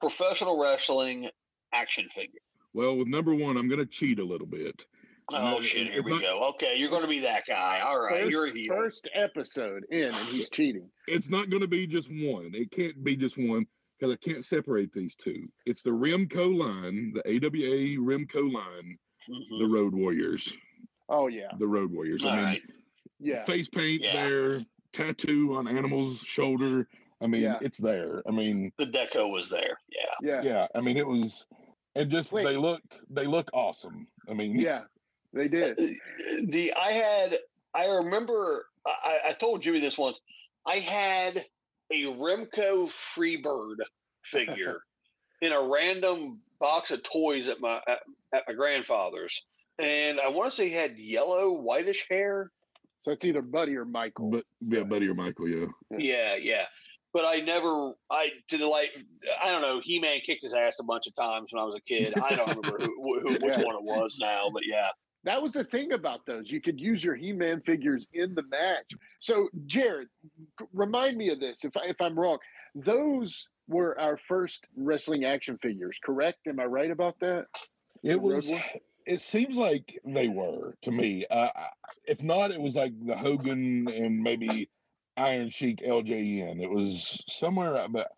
professional wrestling action figure. well with number one. I'm going to cheat a little bit. Oh No, shit! Here it's we not- go. Okay, you're going to be that guy. All right, first, you're a heel. first episode in, and he's cheating. [laughs] It's not going to be just one. It can't be just one because I can't separate these two. It's the Remco line, the AWA Remco line, Mhm. the Road Warriors, Oh yeah, the Road Warriors. All I mean, right. yeah. face paint Yeah. there, tattoo on animal's shoulder. I mean, Yeah. it's there. I mean, The deco was there. Yeah. Yeah, yeah. I mean, it was. And just Wait. they look, they look awesome. I mean, yeah, they did. Uh, the I had I remember I, I told Jimmy this once. I had a Remco Freebird figure [laughs] in a random box of toys at my at, at my grandfather's, and I want to say he had yellow whitish hair. So it's either Buddy or Michael. but yeah, Buddy or Michael, yeah. Yeah, yeah. But I never I did like I don't know. He Man kicked his ass a bunch of times when I was a kid. I don't remember who, who which Yeah. one it was now, but yeah. That was the thing about those. You could use your He-Man figures in the match. So, Jared, remind me of this if I, if I'm wrong. Those were our first wrestling action figures, correct? Am I right about that? It The was. It seems like they were to me. Uh, if not, it was like the Hogan and maybe Iron Sheik LJN. It was somewhere, uh, but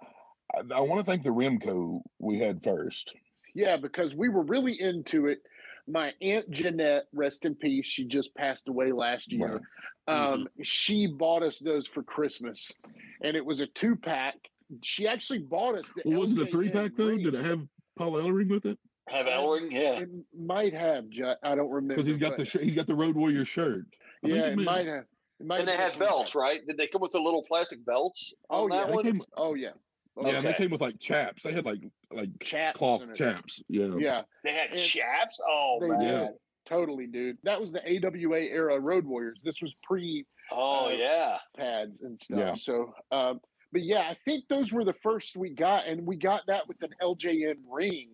I, I want to think the Remco we had first. Yeah, because we were really into it. My aunt Jeanette, rest in peace, she just passed away last year. Um, She bought us those for Christmas, and it was a two pack. She actually bought us the. Well, was it a three pack though? Did it have Paul Ellering with it? Have Ellering, yeah. It might have. I don't remember Because he's got the sh- he's got the Road Warrior shirt. I think Yeah, it it might have. It might And they had belts, three-pack. right? Did they come with the little plastic belts? Oh on that yeah. They one? came, Oh yeah. yeah, and they came with like chaps. They had like like Chaps cloth and it. chaps. Yeah. Yeah. They had And chaps. Oh They man. Yeah. Totally, dude. That was the AWA era Road Warriors. This was pre Oh Uh, yeah. pads and stuff. Yeah. So, um, but yeah, I think those were the first we got, and we got that with an LJN ring.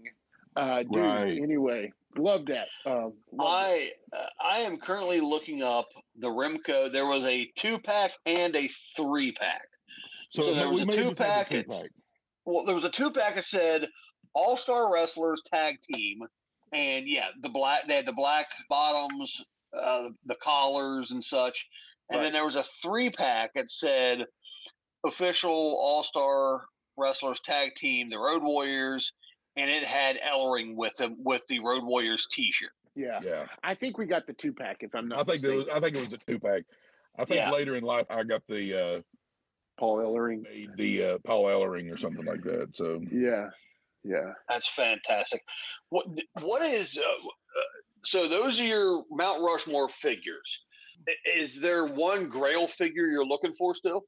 Uh, dude, Right. anyway, love that. Um, love. I uh, I am currently looking up the Remco. There was a two pack and a three pack. So, So there was a may have just had two-pack, the two pack. Well, there was a two pack that said All Star Wrestlers Tag Team, and yeah, the black they had the black bottoms, uh, the collars and such, and Right. then there was a three pack that said Official All Star wrestlers tag team, the Road Warriors, and it had Ellering with them with the Road Warriors T-shirt. Yeah. Yeah. I think we got the two pack. If I'm not I think there was. I think it was a two pack. I think Yeah. later in life I got the uh Paul Ellering. the uh, Paul Ellering or something like that. So Yeah. Yeah. That's fantastic. What what is uh, uh, so? Those are your Mount Rushmore figures. Is there one Grail figure you're looking for still?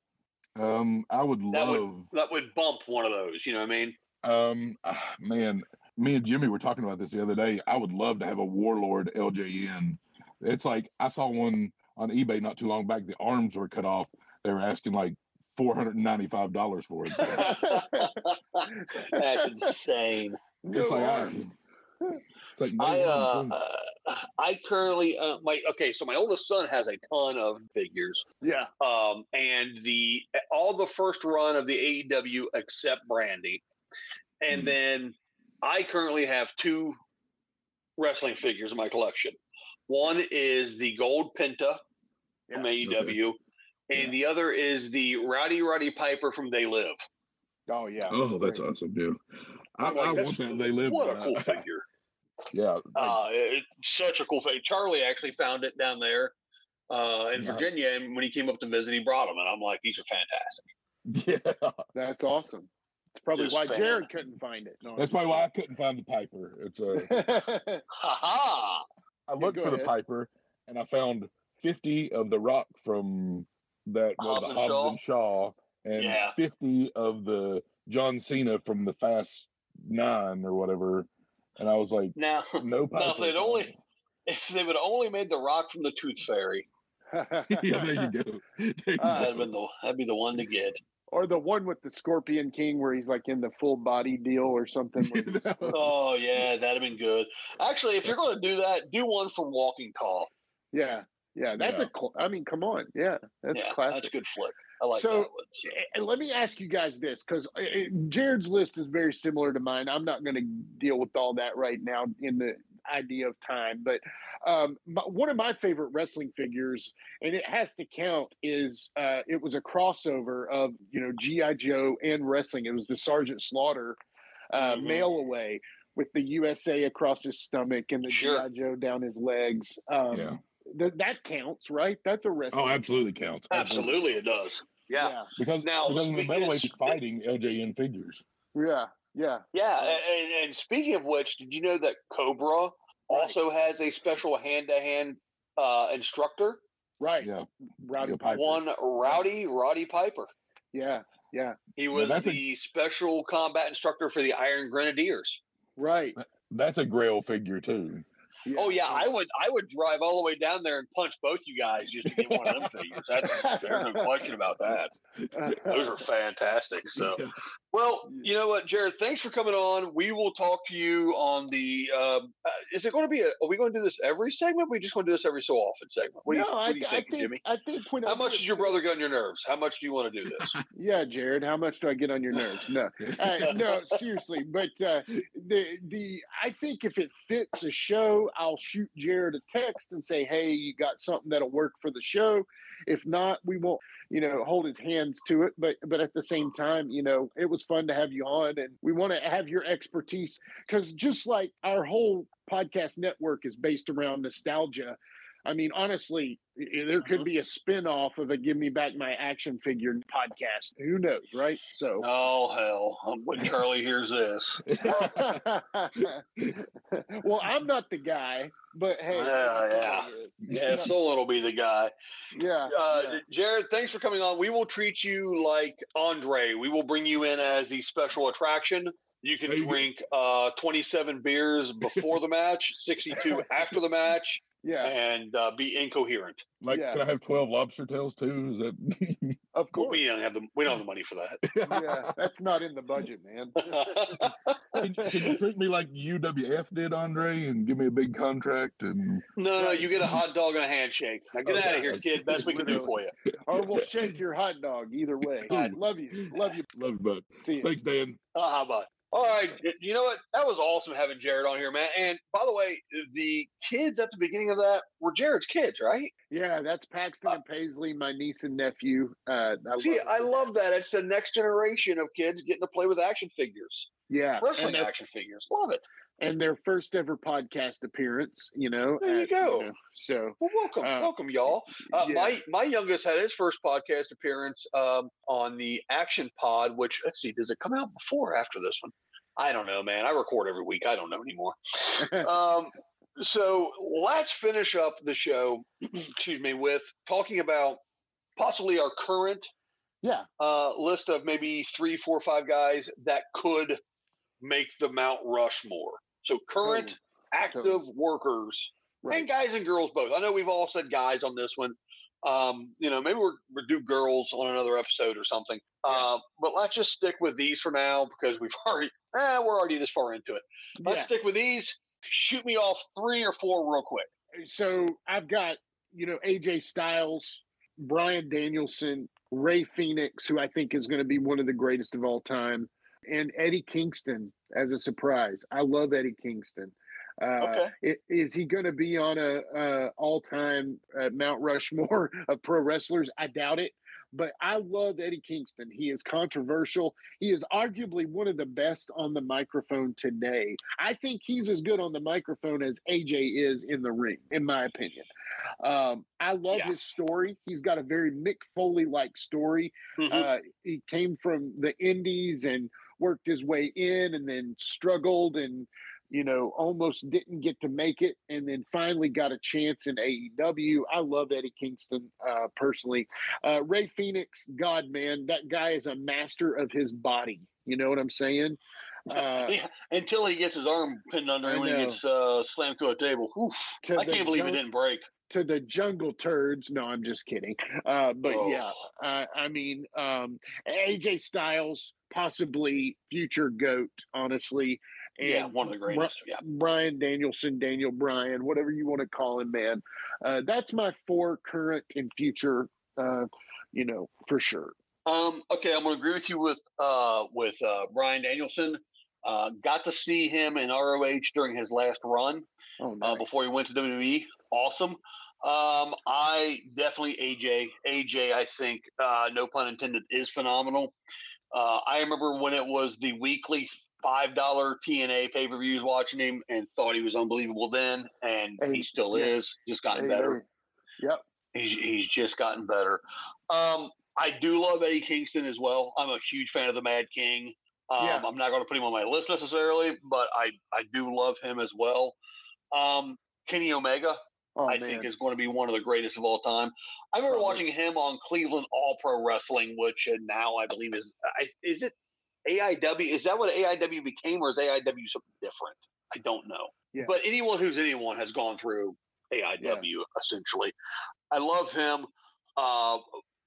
um I would That love would that would bump one of those. You know what I mean? Um ah, man, me and Jimmy were talking about this the other day. I would love to have a Warlord LJN. It's like I saw one on eBay not too long back. The arms were cut off. They were asking like four hundred and ninety five dollars for it. That's insane. It's like I, it's like no I uh, uh, I currently uh, my okay. So my oldest son has a ton of figures. Yeah. Um, and the all the first run of the AEW except Brandi, and Mhm. then I currently have two wrestling figures in my collection. One is the Gold Penta from Yeah. AEW, and the other is the Rowdy Roddy Piper from They Live. Oh yeah. Oh, that's Great. awesome, yeah. I, like, I want that. They live. What a cool [laughs] figure! yeah, Uh, it's such a cool thing. Charlie actually found it down there uh, in Nice. Virginia, and when he came up to visit, he brought them, and I'm like, these are fantastic. [laughs] yeah. That's awesome. It's probably Just why fan. Jared couldn't find it. No, That's probably why I couldn't find the Piper. It's uh, [laughs] why. Ha ha! I looked go for the. Piper and I found 50 of the Rock from that was Hobbs the and Hobbs Shaw? and Shaw, and Yeah. 50 of the John Cena from the Fast Nine or whatever. And I was like, Now, [laughs] no Piper. now if they'd only [laughs] if they would only made the Rock from the Tooth Fairy, yeah, there you go. There you Uh, that'd go. been the that'd be the one to get. Or the one with the Scorpion King where he's like in the full body deal or something. [laughs] Oh yeah, that'd have been good. Actually, if you're going to do that, do one from Walking Tall. yeah. Yeah. That's Yeah. a. Cl- I mean, come on. Yeah. That's yeah, classic. that's a good flick. I like So, that one. So, And let me ask you guys this because uh, uh, Jared's list is very similar to mine. I'm not going to deal with all that right now in the idea of time, but um, my, one of my favorite wrestling figures, and it has to count, is uh, it was a crossover of you know GI Joe and wrestling. It was the Sergeant Slaughter uh, Mhm. mail away with the USA across his stomach and the Sure. GI Joe down his legs. Um, Yeah. th- that counts, right? That's a wrestling. Oh, absolutely counts. absolutely, it does. Yeah, yeah, Because, Now, because the speaking- middleweight is fighting LJN figures. yeah, yeah. yeah. And, and speaking of which, did you know that Cobra also has a special hand-to-hand uh, instructor? Right. Yeah. Rowdy Piper. One Rowdy Roddy Piper. Yeah, yeah. He Yeah, was that's a- the special combat instructor for the Iron Grenadiers. Right. That's a grail figure, too. Oh yeah, I would I would drive all the way down there and punch both you guys just to get one of them [laughs] figures. That's there's no question about that. Those are fantastic. So [laughs] Yeah. well, you know what, Jared, thanks for coming on. We will talk to you on the um, uh, is it going to be a are we going to do this every segment? we just going to do this every so often segment. What do you, what I, do you I think, think Jimmy? I think when I How much it does your brother get on your nerves? How much do you want to do this? [laughs] Yeah, Jared, how much do I get on your nerves? No, uh, no, seriously. But uh, the the I think if it fits a show, I'll shoot Jared a text and say, "Hey, you got something that'll work for the show." If not, we won't, you know, hold his hands to it. But but at the same time, you know, it was fun to have you on, and we want to have your expertise because just like our whole podcast network is based around nostalgia. I mean, honestly, there could be a spin-off of a "Give Me Back My Action Figure" podcast. Who knows, right? So, Oh hell! Um, When Charlie hears this, [laughs] well, I'm not the guy, but hey, Yeah, yeah. yeah, [laughs] Solon will be the guy. yeah, Uh, yeah. Jared, thanks for coming on. We will treat you like Andre. We will bring you in as the special attraction. You can There you go. drink uh, 27 beers before the match, 62 after the match, yeah, and uh, be incoherent. Like, Yeah. can I have 12 lobster tails, too? Is that. [laughs] of course. we don't have the we don't have the money for that. [laughs] yeah, that's not in the budget, man. can, can you treat me like UWF did, Andre, and give me a big contract? And [laughs] no, no, you get a hot dog and a handshake. Now get Okay. out of here, kid. Best we can do for you. or we'll shake your hot dog. Either way. Ooh. Love you, love you. love you, bud. See you. Thanks, Dan. Uh, how about? All right, you know what? That was awesome having Jared on here, man. And by the way, the kids at the beginning of that were Jared's kids, right? Yeah, that's Paxton and Paisley, my niece and nephew. Uh, I See, love I love that. It's the next generation of kids getting to play with action figures, yeah, wrestling action figures. Love it. And their first ever podcast appearance. You know, There you at- go. know, so Well, welcome, Uh, welcome, y'all. Uh, yeah. My my youngest had his first podcast appearance um, on the Action Pod. Which let's see, does it come out before or after this one? I don't know, man. I record every week. I don't know anymore. [laughs] um, so let's finish up the show. [clears throat] excuse me, with talking about possibly our current yeah, uh, list of maybe three, four, five guys that could make the Mount Rushmore. So current Totally. active Totally. workers Right. and guys and girls both. I know we've all said guys on this one. Um, you know, maybe we're, we'll do girls on another episode or something. Uh, but let's just stick with these for now because we've [laughs] already, eh, we're already this far into it. Let's Yeah. stick with these. Shoot me off three or four real quick. so I've got you know AJ Styles, Bryan Danielson, Rey Fenix, who I think is going to be one of the greatest of all time, and Eddie Kingston as a surprise. I love Eddie Kingston. Uh, Okay. Is he going to be on a, a all-time uh, Mount Rushmore [laughs] of pro wrestlers? I doubt it. But I love Eddie Kingston. He is controversial. He is arguably one of the best on the microphone today. I think he's as good on the microphone as AJ is in the ring, in my opinion. Um, I love Yeah. his story. He's got a very Mick Foley like story. Mhm. Uh, he came from the Indies and worked his way in and then struggled and you know almost didn't get to make it and then finally got a chance in AEW. I love Eddie Kingston uh, personally. Uh, Rey Fenix, God man, that guy is a master of his body. You know what I'm saying? [laughs] Uh, yeah, until he gets his arm pinned under him when he gets uh, slammed through a table. Oof, I can't believe it didn't break. To the jungle turds. No, I'm just kidding. Uh, but Oh. yeah, uh, I mean, um, AJ Styles, possibly future GOAT, honestly. And Yeah, one of the Bri- greatest. Yeah. Bryan Danielson, Daniel Bryan, whatever you want to call him, man. Uh, that's my four current and future, uh, you know, for sure. Um, okay, I'm going to agree with you with uh, with uh, Bryan Danielson. Uh, got to see him in ROH during his last run Oh, uh, nice. before he went to WWE. Awesome. Um, I definitely AJ. AJ, I think, uh, no pun intended, is phenomenal. Uh, I remember when it was the weekly five dollar TNA pay per views, watching him and thought he was unbelievable then, and he still yeah. is. Just gotten Hey, better. hey. Yep. He's, he's just gotten better. Um, I do love Eddie Kingston as well. I'm a huge fan of the Mad King. Um, Yeah. I'm not going to put him on my list necessarily, but I, I do love him as well. Um, Kenny Omega, Oh, I man. think, is going to be one of the greatest of all time. I remember Probably. watching him on Cleveland All Pro Wrestling, which uh, now I believe is I, is it AIW? Is that what AIW became, or is AIW something different? I don't know. Yeah. But anyone who's anyone has gone through AIW essentially. I love him, uh,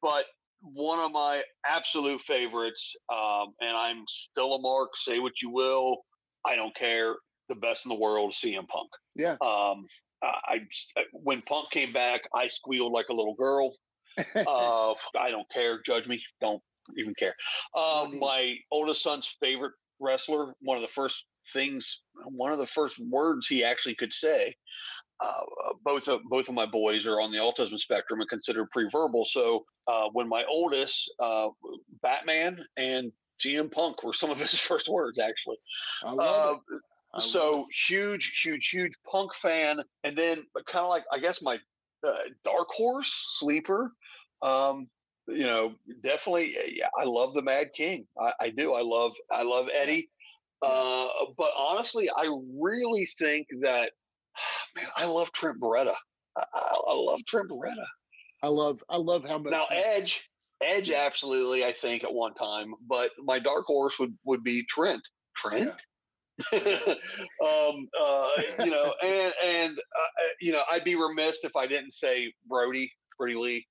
but one of my absolute favorites, um, and I'm still a mark. Say what you will, I don't care. The best in the world, CM Punk. Yeah. Um, I, I when Punk came back, I squealed like a little girl. [laughs] Uh, I don't care. Judge me. Don't even care. Uh, my oldest son's favorite wrestler. One of the first things, one of the first words he actually could say. Uh, both of both of my boys are on the autism spectrum and considered pre-verbal. So uh, when my oldest, uh, Batman and CM Punk were some of his [laughs] first words, actually. I love Uh, it. So huge, huge, huge punk fan, and then kind of like I guess my uh, dark horse sleeper. Um, you know, definitely, uh, yeah, I love the Mad King. I, I do. I love, I love Eddie. Uh, but honestly, I really think that, [sighs] man, I love Trent Beretta. I, I, I love Trent Beretta. I love I love how much Now Edge, Edge, absolutely, I think at one time, but my dark horse would would be Trent. Trent. [laughs] um, uh, you know, and and uh, you know, I'd be remiss if I didn't say Brodie, Brodie Lee,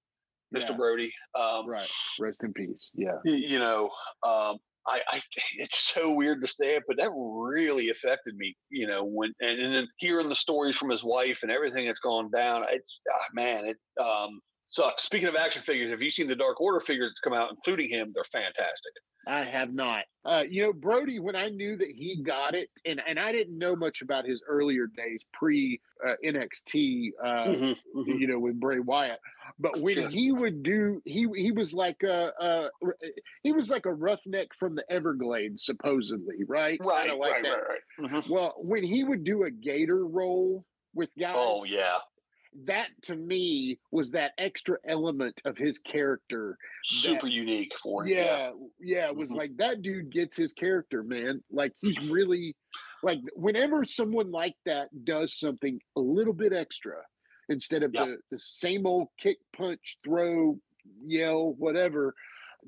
Mr. Yeah. Brodie. Um, right. Rest in peace. Yeah. you know, um, I, I, it's so weird to say it, but that really affected me. You know, when and, and then hearing the stories from his wife and everything that's gone down, it's ah, man, it um, sucks. Speaking of action figures, have you seen the Dark Order figures that come out, including him? They're fantastic. I have not. Uh, you know, Brodie, when I knew that he got it, and, and I didn't know much about his earlier days pre uh, NXT, uh, Mhm, mhm. you know, with Bray Wyatt. But when he would do, he he was like a, a he was like a roughneck from the Everglades, supposedly, right? Right, like right, that. right, right. Mhm. Well, when he would do a Gator roll with guys, Oh yeah, that to me was that extra element of his character super unique for him. yeah, yeah, it was Mhm. like that dude gets his character, man. Like he's really like whenever someone like that does something a little bit extra instead of Yeah. the, the same old kick, punch, throw, yell, whatever,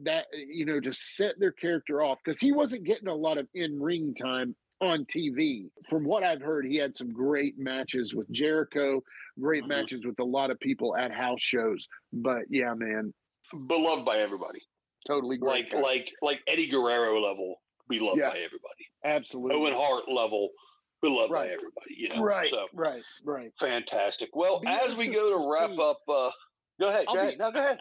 that you know, just set their character off because he wasn't getting a lot of in ring time on TV. From what I've heard, he had some great matches with Jericho, great Mhm. matches with a lot of people at house shows. But yeah, man, beloved by everybody. totally great. Like guy. like like Eddie Guerrero level, beloved Yeah. by everybody. absolutely. Owen Hart level, beloved by everybody. You know, Right, So right, right. fantastic. Well, Be as we go to to wrap see- up, uh, go ahead. Go be- ahead. No, go ahead.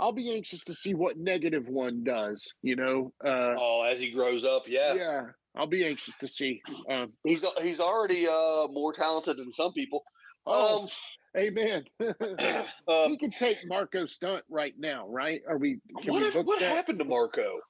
I'll be anxious to see what negative one does. You know, uh, Oh, as he grows up, yeah, yeah, I'll be anxious to see. Um, he's he's already uh more talented than some people. oh, Um, amen. [laughs] [clears throat] uh, we can take Marko Stunt right now, right? Are we? Can what we what that? happened to Marko?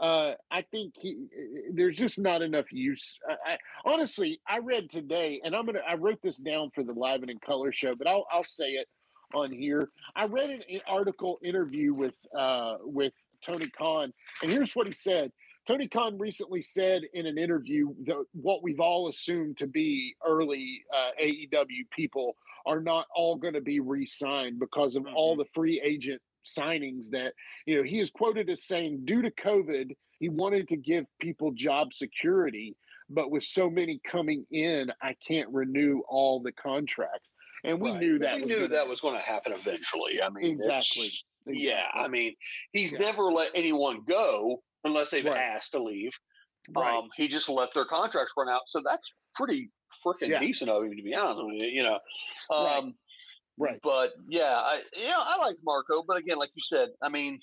Uh, I think he. There's just not enough use. I, I, honestly, I read today, and I'm gonna. I wrote this down for the Live and in Color show, but I'll I'll say it on here. I read an in- article interview with uh with Tony Khan, and here's what he said. Tony Khan recently said in an interview that what we've all assumed to be early uh, AEW people are not all going to be re-signed because of all the free agent signings that you know he is quoted as saying due to covid he wanted to give people job security but with so many coming in i can't renew all the contracts and we Right. knew that we was knew gonna- that was going to happen eventually. I mean, it's- exactly, Yeah. I mean, he's Yeah. never let anyone go unless they've Right. asked to leave. Right. Um, he just let their contracts run out, so that's pretty freaking Yeah. decent of him, to be honest with you. You know, Right. um, right But yeah, I you know I like Marko, but again, like you said, I mean,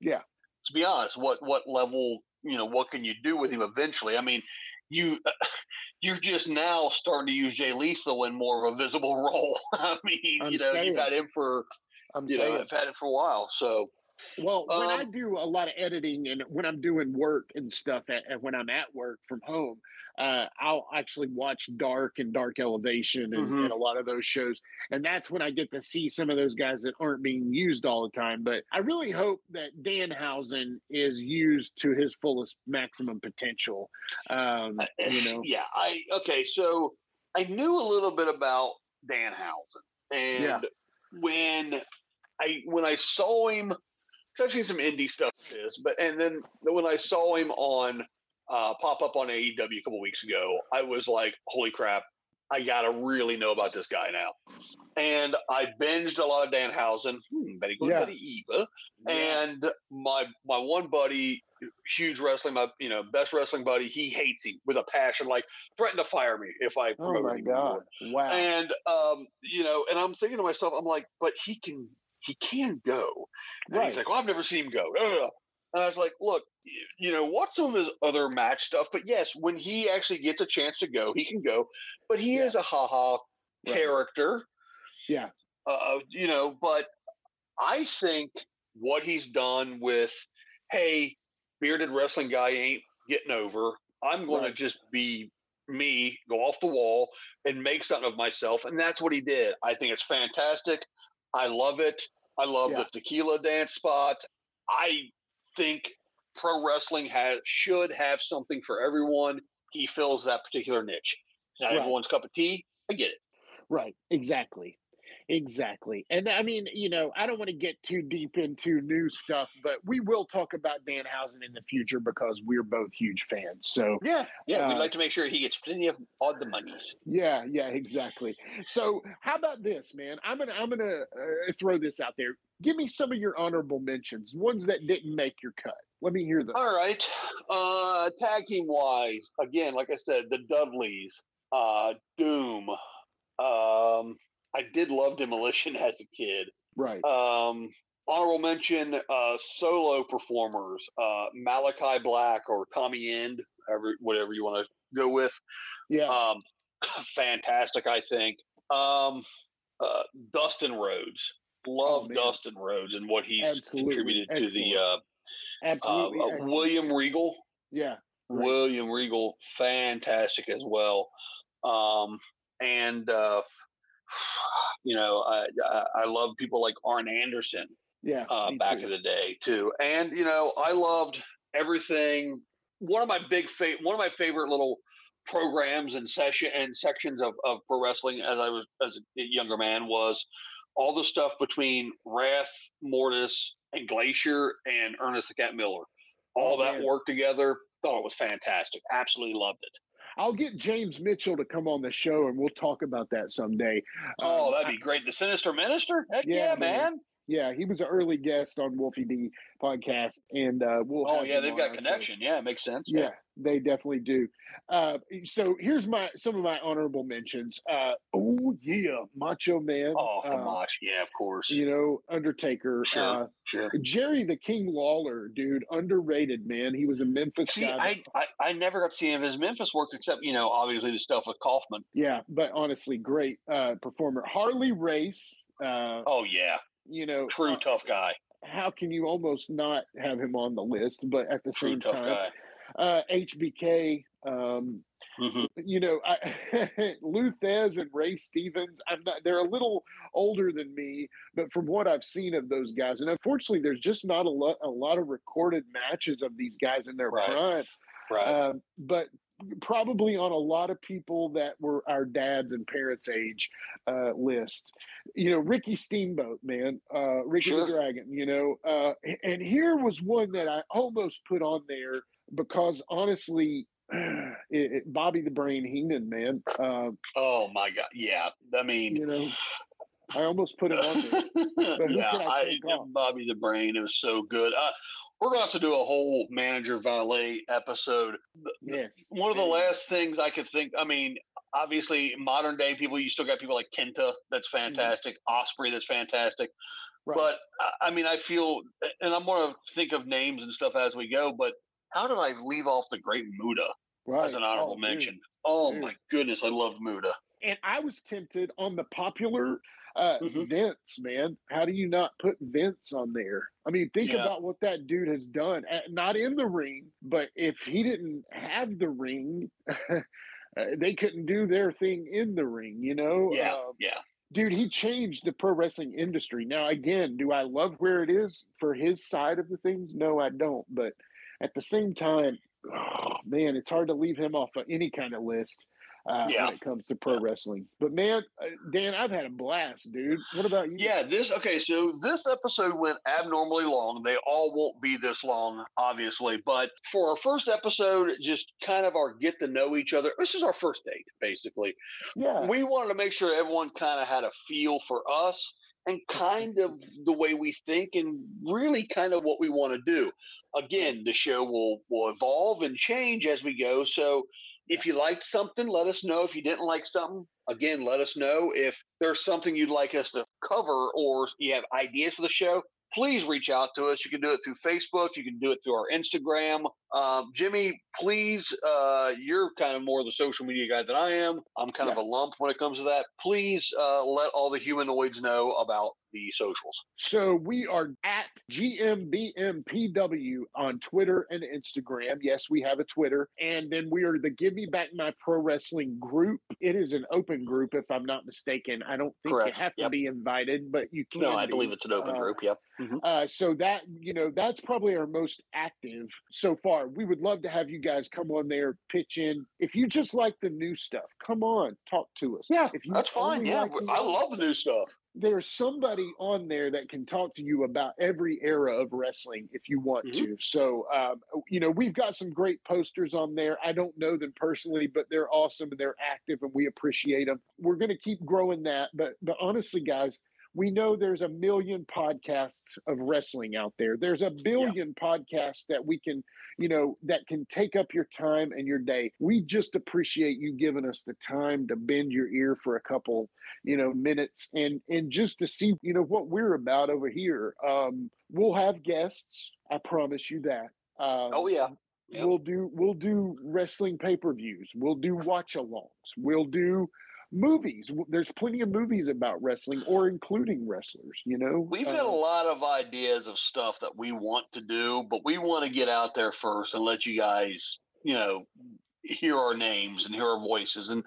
yeah to be honest, what what level you know what can you do with him eventually? I mean, you [laughs] you're just now starting to use Jay Lethal in more of a visible [laughs] role. I mean, I'm you know, saying. you've had him for i'm you know, saying I've had it for a while, so Well, when I Um, do a lot of editing and when I'm doing work and stuff, at, and when I'm at work from home, uh, I'll actually watch Dark and Dark Elevation and, Mhm. and a lot of those shows. And that's when I get to see some of those guys that aren't being used all the time. But I really hope that Danhausen is used to his fullest maximum potential. Um, you know, yeah, I okay. So I knew a little bit about Danhausen, and Yeah. when I when I saw him, 'cause I've seen some indie stuff with this, but and then when I saw him on uh, pop up on AEW a couple weeks ago, I was like, "Holy crap! I gotta really know about this guy now." And I binged a lot of Danhausen, hmm, Betty Good, Yeah. Betty Eva, and my my one buddy, huge wrestling, my you know best wrestling buddy, he hates him with a passion, like threatened to fire me if I oh my him anymore. God. Wow. And um, you know, and I'm thinking to myself, I'm like, but he can he can go. And Right. he's like, well, I've never seen him go. Ugh. And I was like, look, you know, watch some of his other match stuff. But yes, when he actually gets a chance to go, he can go. But he is a haha Right. character yeah. uh, you know, but I think what he's done with, hey, bearded wrestling guy ain't getting over. I'm going Right. to just be me, go off the wall, and make something of myself. And that's what he did. I think it's fantastic. I love it. I love Yeah. the tequila dance spot. I think pro wrestling has should have something for everyone. He fills that particular niche. Not Right. everyone's cup of tea. I get it. Right. Exactly. Exactly. And I mean, you know, I don't want to get too deep into new stuff, but we will talk about Danhausen in the future because we're both huge fans. So, Yeah, yeah. we'd Uh, like to make sure he gets plenty of all the monies. yeah, yeah, exactly. So, how about this, man? I'm going to I'm going to uh, throw this out there. Give me some of your honorable mentions, ones that didn't make your cut. Let me hear them. All right. Uh tag team wise, again, like I said, the Dudleys, uh Doom. Um I did love Demolition [laughs] as a kid. Right. Um honorable mention uh, solo performers uh, Malakai Black or Tommy End, whatever, whatever you want to go with. Yeah. Um, [clears throat] fantastic, I think. Um, uh, Dustin Rhodes. Love Oh. Dustin Rhodes and what he's Absolutely. contributed to the Excellent. uh, Absolutely. uh, uh. William Regal. Yeah. William Regal, fantastic as well. Um, and uh, [sighs] you know, I, I love people like Arn Anderson Yeah. uh, back too. in the day too. And you know, I loved everything. One of my big fa- one of my favorite little programs and session and sections of, of pro wrestling as I was as a younger man was all the stuff between Wrath, Mortis, and Glacier and Ernest the Cat Miller. All Oh, that man. worked together. Thought it was fantastic. Absolutely loved it. I'll get James Mitchell to come on the show and we'll talk about that someday. Oh, Um, that'd be great. The Sinister Minister? Heck Yeah, yeah, man. man. Yeah, he was an early guest on Wolfie D podcast, and uh, we'll. Oh yeah, they've got show. connection. Yeah, it makes sense. Yeah, they definitely do. Uh, so here's my some of my honorable mentions. Uh, oh yeah, Macho Man. Oh, uh, Mach. Yeah, of course. You know, Undertaker. Sure, Uh, sure. Jerry the King Lawler, dude, underrated man. He was a Memphis See, guy. I, I I never got to see any of his Memphis work except you know obviously the stuff with Kaufman. Yeah, but honestly, great uh, performer. Harley Race. Uh, Oh yeah, you know, true tough guy. how can you almost not have him on the list? But at the True same time, uh, HBK. Um, Mhm. you know, I, [laughs] Lou Thesz and Ray Stevens. I'm not. They're a little older than me, but from what I've seen of those guys, and unfortunately, there's just not a lot a lot of recorded matches of these guys in their Right. prime. Right. Um, but probably on a lot of people that were our dads and parents' age uh, list. You know, Ricky Steamboat, man, uh, Ricky Sure. the Dragon. You know, uh, and here was one that I almost put on there because honestly, [sighs] it, it, Bobby the Brain Heenan, man. Uh, oh my god. Yeah. I mean. you know, I almost put him on there. [laughs] Yeah, I I? Bobby the Brain. It was so good. Uh, we're going to have to do a whole manager valet episode. Yes. One of the last things I could think. I mean, obviously, modern day people. You still got people like Kenta. That's fantastic. Osprey. That's fantastic. Mm-hmm. Right. But I- mean, I feel, and I'm going to think of names and stuff as we go. But how did I leave off the great Muta right. as an honorable Oh, dude. mention? Oh Dude. my goodness, I loved Muta. and I was tempted on the popular uh, Mhm. Vince, man. How do you not put Vince on there? I mean, think Yeah. about what that dude has done. Not in the ring, but if he didn't have the ring, [laughs] uh, they couldn't do their thing in the ring. You know? Yeah, Um, yeah. dude, he changed the pro wrestling industry. Now, again, do I love where it is for his side of the things? No, I don't. But at the same time, oh, [sighs] man, it's hard to leave him off of any kind of list uh, Yeah. when it comes to pro wrestling. But man, uh, Dan, I've had a blast, dude. What about you? Yeah, this okay. So this episode went abnormally long. They all won't be this long, obviously. But for our first episode, just kind of our get to know each other. This is our first date, basically. yeah, We wanted to make sure everyone kind of had a feel for us and kind of the way we think and really kind of what we want to do. Again, the show will will evolve and change as we go. So if you liked something, let us know. If you didn't like something, again, let us know. If there's something you'd like us to cover or you have ideas for the show, please reach out to us. You can do it through Facebook. You can do it through our Instagram. Um, Jimmy, please, uh, you're kind of more the social media guy than I am. I'm kind of a lump when it comes to that. Please uh, let all the humanoids know about the socials. So we are at GMBMPW on Twitter and Instagram. Yes, we have a Twitter. And then we are the Give Me Back My Pro Wrestling group. It is an open group, if I'm not mistaken. I don't think Correct. you have to Yep. be invited, but you can. No, I be. believe it's an open Uh, group. Yep. Mhm. Uh, so that you know that's probably our most active so far. We would love to have you guys come on there, pitch in. If you just like the new stuff, come on, talk to us. Yeah, if you that's fine. Yeah, like I love the new stuff. there's somebody on there that can talk to you about every era of wrestling if you want Mm-hmm. to. So, um, you know, we've got some great posters on there. I don't know them personally, but they're awesome and they're active and we appreciate them. We're going to keep growing that. But, but honestly, guys, we know there's a million podcasts of wrestling out there. There's a billion podcasts that we can, you know, that can take up your time and your day. We just appreciate you giving us the time to bend your ear for a couple, you know, minutes and and just to see, you know, what we're about over here. Um, we'll have guests. I promise you that. Um, Oh yeah. Yep. We'll do we'll do wrestling pay per views. We'll do watch alongs. We'll do movies. There's plenty of movies about wrestling or including wrestlers. You know, We've had a Uh, lot of ideas of stuff that we want to do, but we want to get out there first and let you guys, you know, hear our names and hear our voices and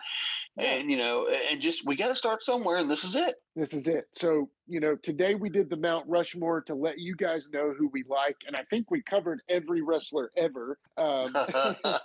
and you know and just we got to start somewhere and this is it. This is it. So, you know, today we did the Mount Rushmore to let you guys know who we like. And I think we covered every wrestler ever. Um, [laughs]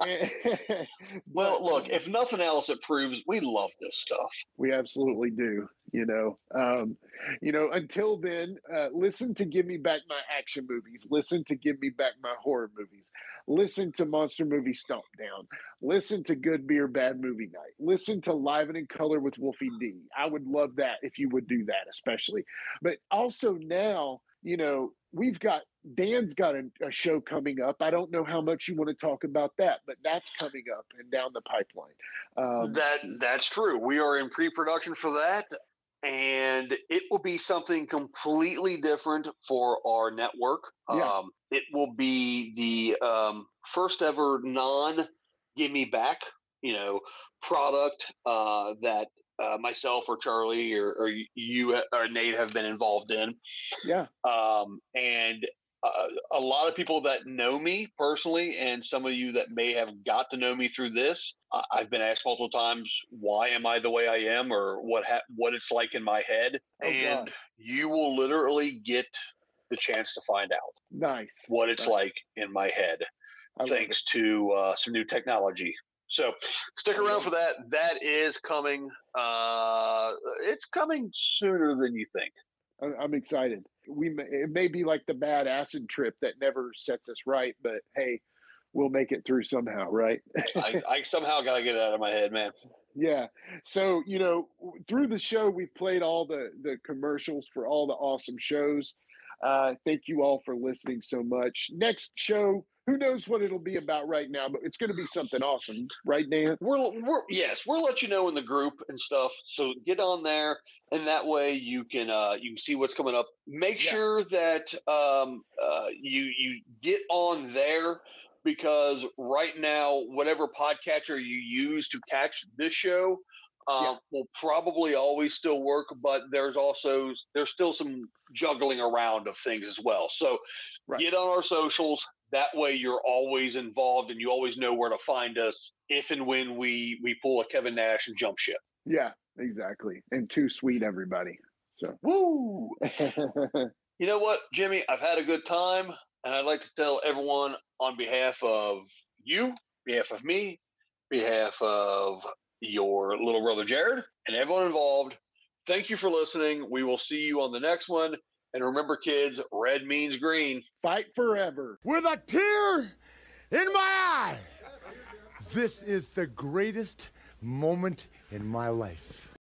[laughs] well, look, if nothing else, it proves we love this stuff. we absolutely do, you know. Um, you know, until then, uh, listen to Give Me Back My Action movies. Listen to Give Me Back My Horror movies. Listen to Monster Movie Stomp Down. Listen to Good Beer, Bad Movie Night. Listen to Live and in Color with Wolfie D. I would love that if you would do that, especially. But also now, you know, we've got Dan's got a, a show coming up. I don't know how much you want to talk about that, but that's coming up and down the pipeline. Um, that that's true. We are in pre-production for that, and it will be something completely different for our network. Yeah. Um, it will be the um, first ever non "Give Me Back," you know, product uh, that uh, myself or Charlie or, or you or Nate have been involved in. yeah. Um, and uh, a lot of people that know me personally, and some of you that may have got to know me through this, I've been asked multiple times, "Why am I the way I am?" or what ha- what it's like in my head, Oh, and God. you will literally get the chance to find out Nice. what it's Nice. like in my head, I thanks to uh, some new technology. So stick around for that. That is coming. Uh, it's coming sooner than you think. I'm excited. We may, it may be like the bad acid trip that never sets us right, but hey, we'll make it through somehow, right? I, I somehow got to get it out of my head, man. yeah. So you know, through the show, we've played all the the commercials for all the awesome shows. Uh, thank you all for listening so much. Next show, who knows what it'll be about right now, but it's going to be something awesome, right, Dan? We're, we're yes, we'll let you know in the group and stuff. So get on there, and that way you can uh, you can see what's coming up. Make Yeah. sure that um, uh, you you get on there because right now, whatever podcatcher you use to catch this show. Um, Yeah. will probably always still work, but there's also there's still some juggling around of things as well. So Right. get on our socials. That way, you're always involved and you always know where to find us if and when we we pull a Kevin Nash and jump ship. Yeah, exactly. And too sweet, everybody. So, woo! [laughs] You know what, Jimmy? I've had a good time, and I'd like to tell everyone on behalf of you, behalf of me, behalf of your little brother Jared, and everyone involved. Thank you for listening. We will see you on the next one. And remember, kids, red means green. Fight forever. With a tear in my eye. This is the greatest moment in my life.